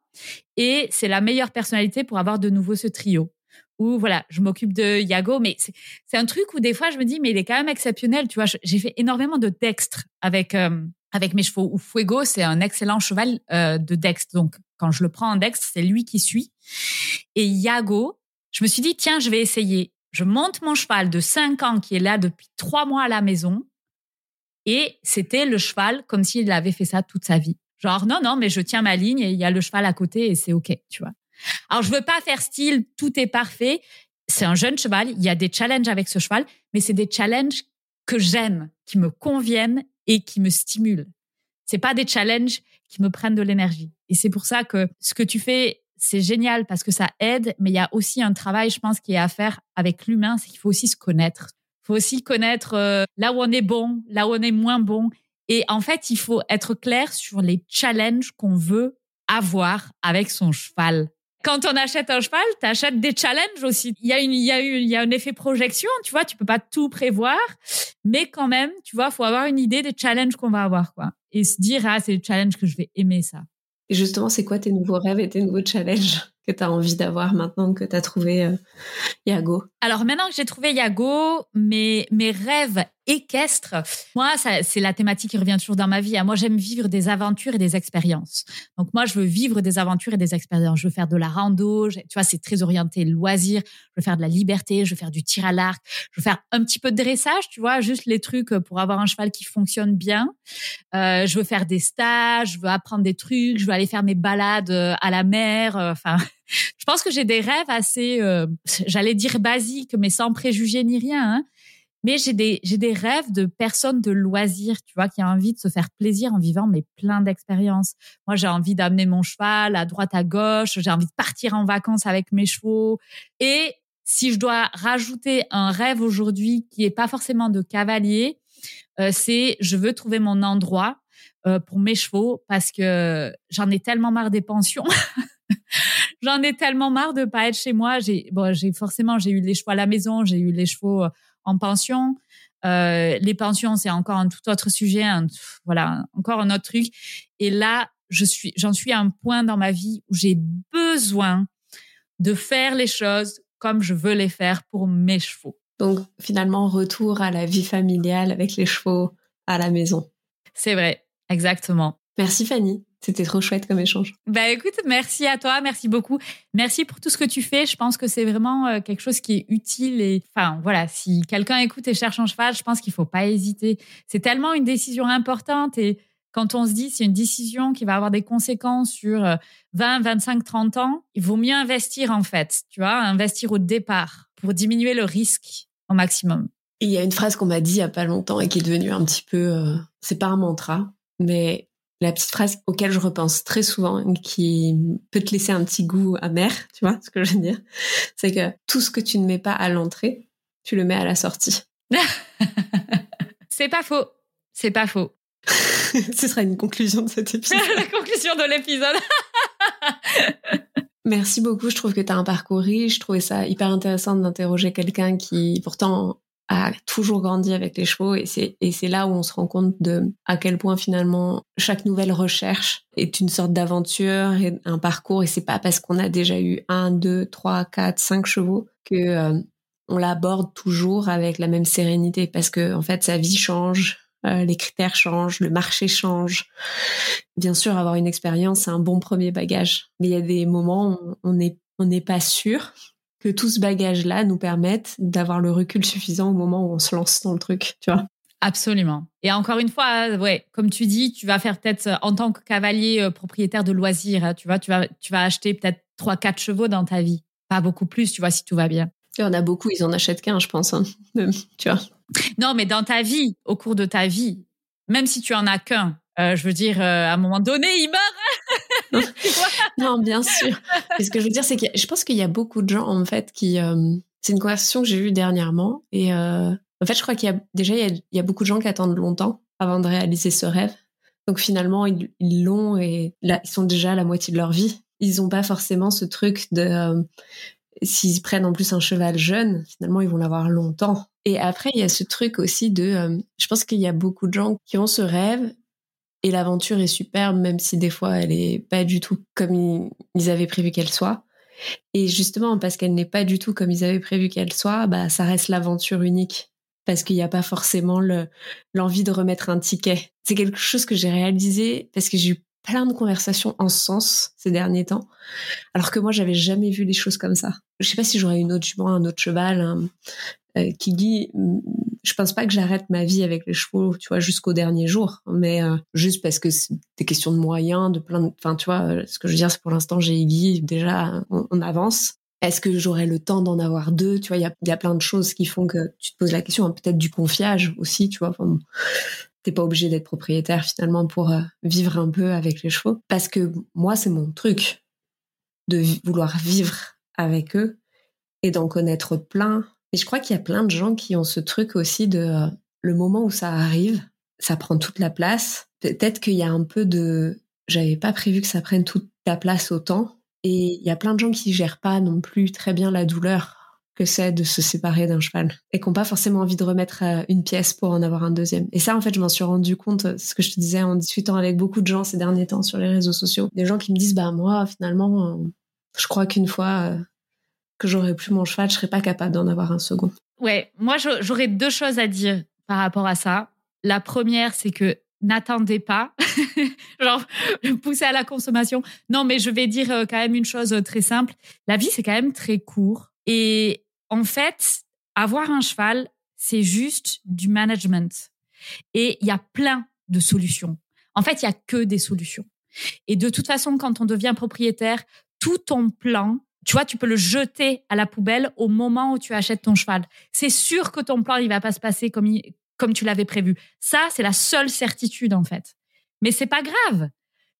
Et c'est la meilleure personnalité pour avoir de nouveau ce trio. Où voilà, je m'occupe de Yago, mais c'est un truc où des fois je me dis, mais il est quand même exceptionnel. Tu vois, j'ai fait énormément de dextre avec euh, avec mes chevaux. Ou Fuego, c'est un excellent cheval euh, de dextre. Donc, quand je le prends en dextre, c'est lui qui suit. Et Yago, je me suis dit, tiens, je vais essayer. Je monte mon cheval de 5 ans qui est là depuis 3 mois à la maison. Et c'était le cheval comme s'il avait fait ça toute sa vie. Genre, non, non, mais je tiens ma ligne et il y a le cheval à côté et c'est OK, tu vois. Alors, je veux pas faire style, tout est parfait. C'est un jeune cheval. Il y a des challenges avec ce cheval, mais c'est des challenges que j'aime, qui me conviennent et qui me stimulent. C'est pas des challenges qui me prennent de l'énergie. Et c'est pour ça que ce que tu fais, c'est génial parce que ça aide, mais il y a aussi un travail, je pense, qui est à faire avec l'humain, c'est qu'il faut aussi se connaître. Il faut aussi connaître euh, là où on est bon, là où on est moins bon. Et en fait, il faut être clair sur les challenges qu'on veut avoir avec son cheval. Quand on achète un cheval, tu achètes des challenges aussi. Il y a une, il y a eu, il y a un effet projection, tu vois, tu peux pas tout prévoir, mais quand même, tu vois, faut avoir une idée des challenges qu'on va avoir, quoi. Et se dire, ah, c'est le challenge que je vais aimer ça. Et justement, c'est quoi tes nouveaux rêves et tes nouveaux challenges que tu as envie d'avoir maintenant que tu as trouvé euh, Yago? Alors maintenant que j'ai trouvé Yago, mes, mes rêves équestre. Moi, c'est la thématique qui revient toujours dans ma vie. Hein. Moi, j'aime vivre des aventures et des expériences. Donc, moi, je veux vivre des aventures et des expériences. Je veux faire de la rando. Tu vois, c'est très orienté loisir. Je veux faire de la liberté. Je veux faire du tir à l'arc. Je veux faire un petit peu de dressage, tu vois, juste les trucs pour avoir un cheval qui fonctionne bien. Euh, je veux faire des stages. Je veux apprendre des trucs. Je veux aller faire mes balades euh, à la mer. Euh, enfin, je pense que j'ai des rêves assez, j'allais dire basiques, mais sans préjugés ni rien. Hein mais j'ai des j'ai des rêves de personnes de loisirs, tu vois, qui ont envie de se faire plaisir en vivant mais plein d'expériences. Moi, j'ai envie d'amener mon cheval à droite à gauche, j'ai envie de partir en vacances avec mes chevaux et si je dois rajouter un rêve aujourd'hui qui est pas forcément de cavalier, euh, c'est je veux trouver mon endroit euh, pour mes chevaux parce que j'en ai tellement marre des pensions. j'en ai tellement marre de pas être chez moi. J'ai bon, j'ai forcément j'ai eu les chevaux à la maison, j'ai eu les chevaux euh, en pension. Euh, les pensions, c'est encore un tout autre sujet, voilà, encore un autre truc. Et là, je suis, j'en suis à un point dans ma vie où j'ai besoin de faire les choses comme je veux les faire pour mes chevaux. Donc finalement, retour à la vie familiale avec les chevaux à la maison. C'est vrai, exactement. Merci Fanny. C'était trop chouette comme échange. Bah écoute, merci à toi, merci beaucoup. Merci pour tout ce que tu fais. Je pense que c'est vraiment euh, quelque chose qui est utile et enfin voilà, si quelqu'un écoute et cherche un cheval, je pense qu'il faut pas hésiter. C'est tellement une décision importante et quand on se dit c'est une décision qui va avoir des conséquences sur 20, 25, 30 ans, il vaut mieux investir en fait, tu vois, investir au départ pour diminuer le risque au maximum. Il y a une phrase qu'on m'a dit il y a pas longtemps et qui est devenue un petit peu, euh, c'est pas un mantra, mais la petite phrase auquel je repense très souvent, qui peut te laisser un petit goût amer, tu vois ce que je veux dire, c'est que tout ce que tu ne mets pas à l'entrée, tu le mets à la sortie. c'est pas faux. C'est pas faux. Ce sera une conclusion de cet épisode. la conclusion de l'épisode. Merci beaucoup. Je trouve que tu as un parcours riche. Je trouvais ça hyper intéressant d'interroger quelqu'un qui, pourtant, a toujours grandi avec les chevaux et c'est et c'est là où on se rend compte de à quel point finalement chaque nouvelle recherche est une sorte d'aventure et un parcours et c'est pas parce qu'on a déjà eu un, deux, trois, quatre, cinq chevaux que euh, on l'aborde toujours avec la même sérénité parce que en fait sa vie change, euh, les critères changent, le marché change. Bien sûr, avoir une expérience, c'est un bon premier bagage. Mais il y a des moments où on n'est on n'est pas sûr que tout ce bagage-là nous permette d'avoir le recul suffisant au moment où on se lance dans le truc, tu vois. Absolument. Et encore une fois, ouais, comme tu dis, tu vas faire peut-être en tant que cavalier euh, propriétaire de loisirs, hein, tu vois, tu vas, tu vas acheter peut-être trois, quatre chevaux dans ta vie, pas beaucoup plus, tu vois, si tout va bien. Il y en a beaucoup, ils en achètent qu'un, je pense, hein, même, tu vois. Non, mais dans ta vie, au cours de ta vie, même si tu en as qu'un, euh, je veux dire, euh, à un moment donné, il meurt. non, bien sûr. Mais ce que je veux dire, c'est que je pense qu'il y a beaucoup de gens, en fait, qui. Euh, c'est une conversation que j'ai eue dernièrement. Et en fait, je crois qu'il y a déjà, il y a, beaucoup de gens qui attendent longtemps avant de réaliser ce rêve. Donc finalement, ils l'ont et ils sont déjà à la moitié de leur vie. Ils n'ont pas forcément ce truc de s'ils prennent en plus un cheval jeune, finalement, ils vont l'avoir longtemps. Et après, il y a ce truc aussi de, euh, je pense qu'il y a beaucoup de gens qui ont ce rêve et l'aventure est superbe, même si des fois elle est pas du tout comme ils, avaient prévu qu'elle soit. Et justement, parce qu'elle n'est pas du tout comme ils avaient prévu qu'elle soit, bah, ça reste l'aventure unique. Parce qu'il n'y a pas forcément l'envie de remettre un ticket. C'est quelque chose que j'ai réalisé parce que j'ai eu plein de conversations en ce sens ces derniers temps, alors que moi j'avais jamais vu les choses comme ça. Je sais pas si j'aurais une autre jument, un autre cheval, euh, qui dit, mm, je pense pas que j'arrête ma vie avec les chevaux, tu vois, jusqu'au dernier jour, mais euh, juste parce que c'est des questions de moyens, de plein, de, enfin tu vois, euh, ce que je veux dire, c'est pour l'instant j'ai Iggy, déjà on, avance. Est-ce que j'aurai le temps d'en avoir deux? Tu vois, il y a, y a, plein de choses qui font que tu te poses la question, hein, peut-être du confiage aussi, tu vois. Enfin, t'es pas obligé d'être propriétaire finalement pour euh, vivre un peu avec les chevaux. Parce que moi, c'est mon truc de vouloir vivre avec eux et d'en connaître plein. Et je crois qu'il y a plein de gens qui ont ce truc aussi de euh, le moment où ça arrive, ça prend toute la place. Peut-être qu'il y a un peu de j'avais pas prévu que ça prenne toute la place autant. Et il y a plein de gens qui gèrent pas non plus très bien la douleur que c'est de se séparer d'un cheval et qui n'ont pas forcément envie de remettre euh, une pièce pour en avoir un deuxième. Et ça, en fait, je m'en suis rendu compte, euh, ce que je te disais en discutant avec beaucoup de gens ces derniers temps sur les réseaux sociaux, des gens qui me disent, bah moi, finalement, je crois qu'une fois que j'aurais plus mon cheval, je serais pas capable d'en avoir un second. Ouais, moi, j'aurais deux choses à dire par rapport à ça. La première, c'est que n'attendez pas, genre pousser à la consommation. Non, mais je vais dire quand même une chose très simple. La vie, c'est quand même très court. Et en fait, avoir un cheval, c'est juste du management. Et il y a plein de solutions. En fait, il y a que des solutions. Et de toute façon, quand on devient propriétaire, tout ton plan, tu vois, tu peux le jeter à la poubelle au moment où tu achètes ton cheval. C'est sûr que ton plan, il va pas se passer comme, comme tu l'avais prévu. Ça, c'est la seule certitude, en fait. Mais c'est pas grave.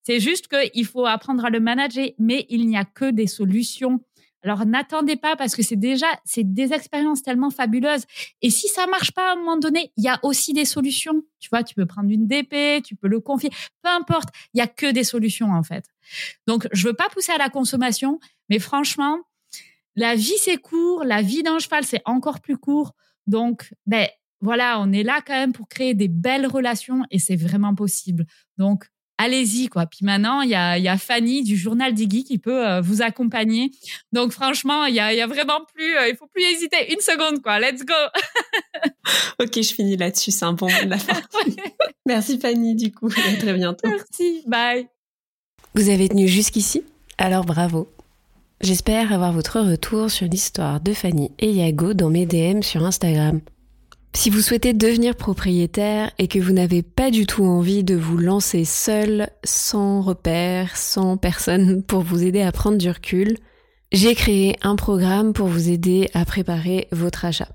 C'est juste qu'il faut apprendre à le manager, mais il n'y a que des solutions. Alors n'attendez pas parce que c'est déjà c'est des expériences tellement fabuleuses. Et si ça marche pas à un moment donné, il y a aussi des solutions. Tu vois, tu peux prendre une DP, tu peux le confier, peu importe. Il y a que des solutions en fait. Donc je veux pas pousser à la consommation, mais franchement, la vie c'est court, la vie d'un cheval c'est encore plus court. Donc ben voilà, on est là quand même pour créer des belles relations et c'est vraiment possible. Donc allez-y quoi. Puis maintenant, il y a, y a, Fanny du journal d'Iggy qui peut euh, vous accompagner. Donc franchement, il y a, y a, vraiment plus, euh, il faut plus hésiter une seconde quoi. Let's go. ok, je finis là-dessus. C'est un bon la fin. Merci Fanny du coup. À très bientôt. Merci. Bye. Vous avez tenu jusqu'ici? Alors bravo. J'espère avoir votre retour sur l'histoire de Fanny et Yago dans mes DM sur Instagram. Si vous souhaitez devenir propriétaire et que vous n'avez pas du tout envie de vous lancer seul, sans repère, sans personne pour vous aider à prendre du recul, j'ai créé un programme pour vous aider à préparer votre achat.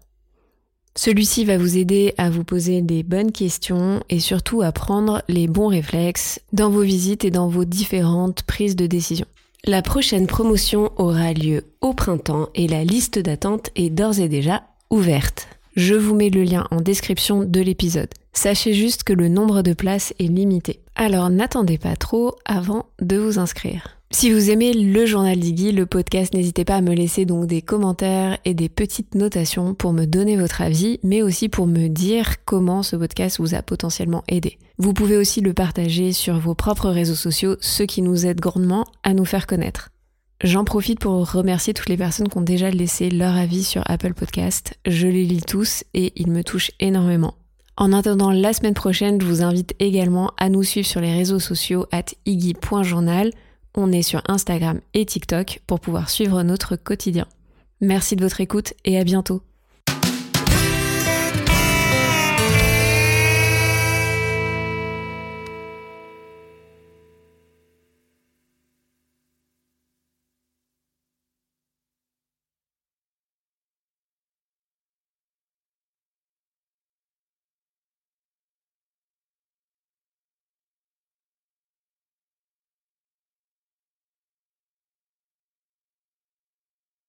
Celui-ci va vous aider à vous poser des bonnes questions et surtout à prendre les bons réflexes dans vos visites et dans vos différentes prises de décision. La prochaine promotion aura lieu au printemps et la liste d'attente est d'ores et déjà ouverte. Je vous mets le lien en description de l'épisode. Sachez juste que le nombre de places est limité. Alors n'attendez pas trop avant de vous inscrire. Si vous aimez le journal d'Iggy, le podcast, n'hésitez pas à me laisser donc des commentaires et des petites notations pour me donner votre avis, mais aussi pour me dire comment ce podcast vous a potentiellement aidé. Vous pouvez aussi le partager sur vos propres réseaux sociaux, ce qui nous aide grandement à nous faire connaître. J'en profite pour remercier toutes les personnes qui ont déjà laissé leur avis sur Apple Podcast. Je les lis tous et ils me touchent énormément. En attendant la semaine prochaine, je vous invite également à nous suivre sur les réseaux sociaux at iggy.journal on est sur Instagram et TikTok pour pouvoir suivre notre quotidien. Merci de votre écoute et à bientôt.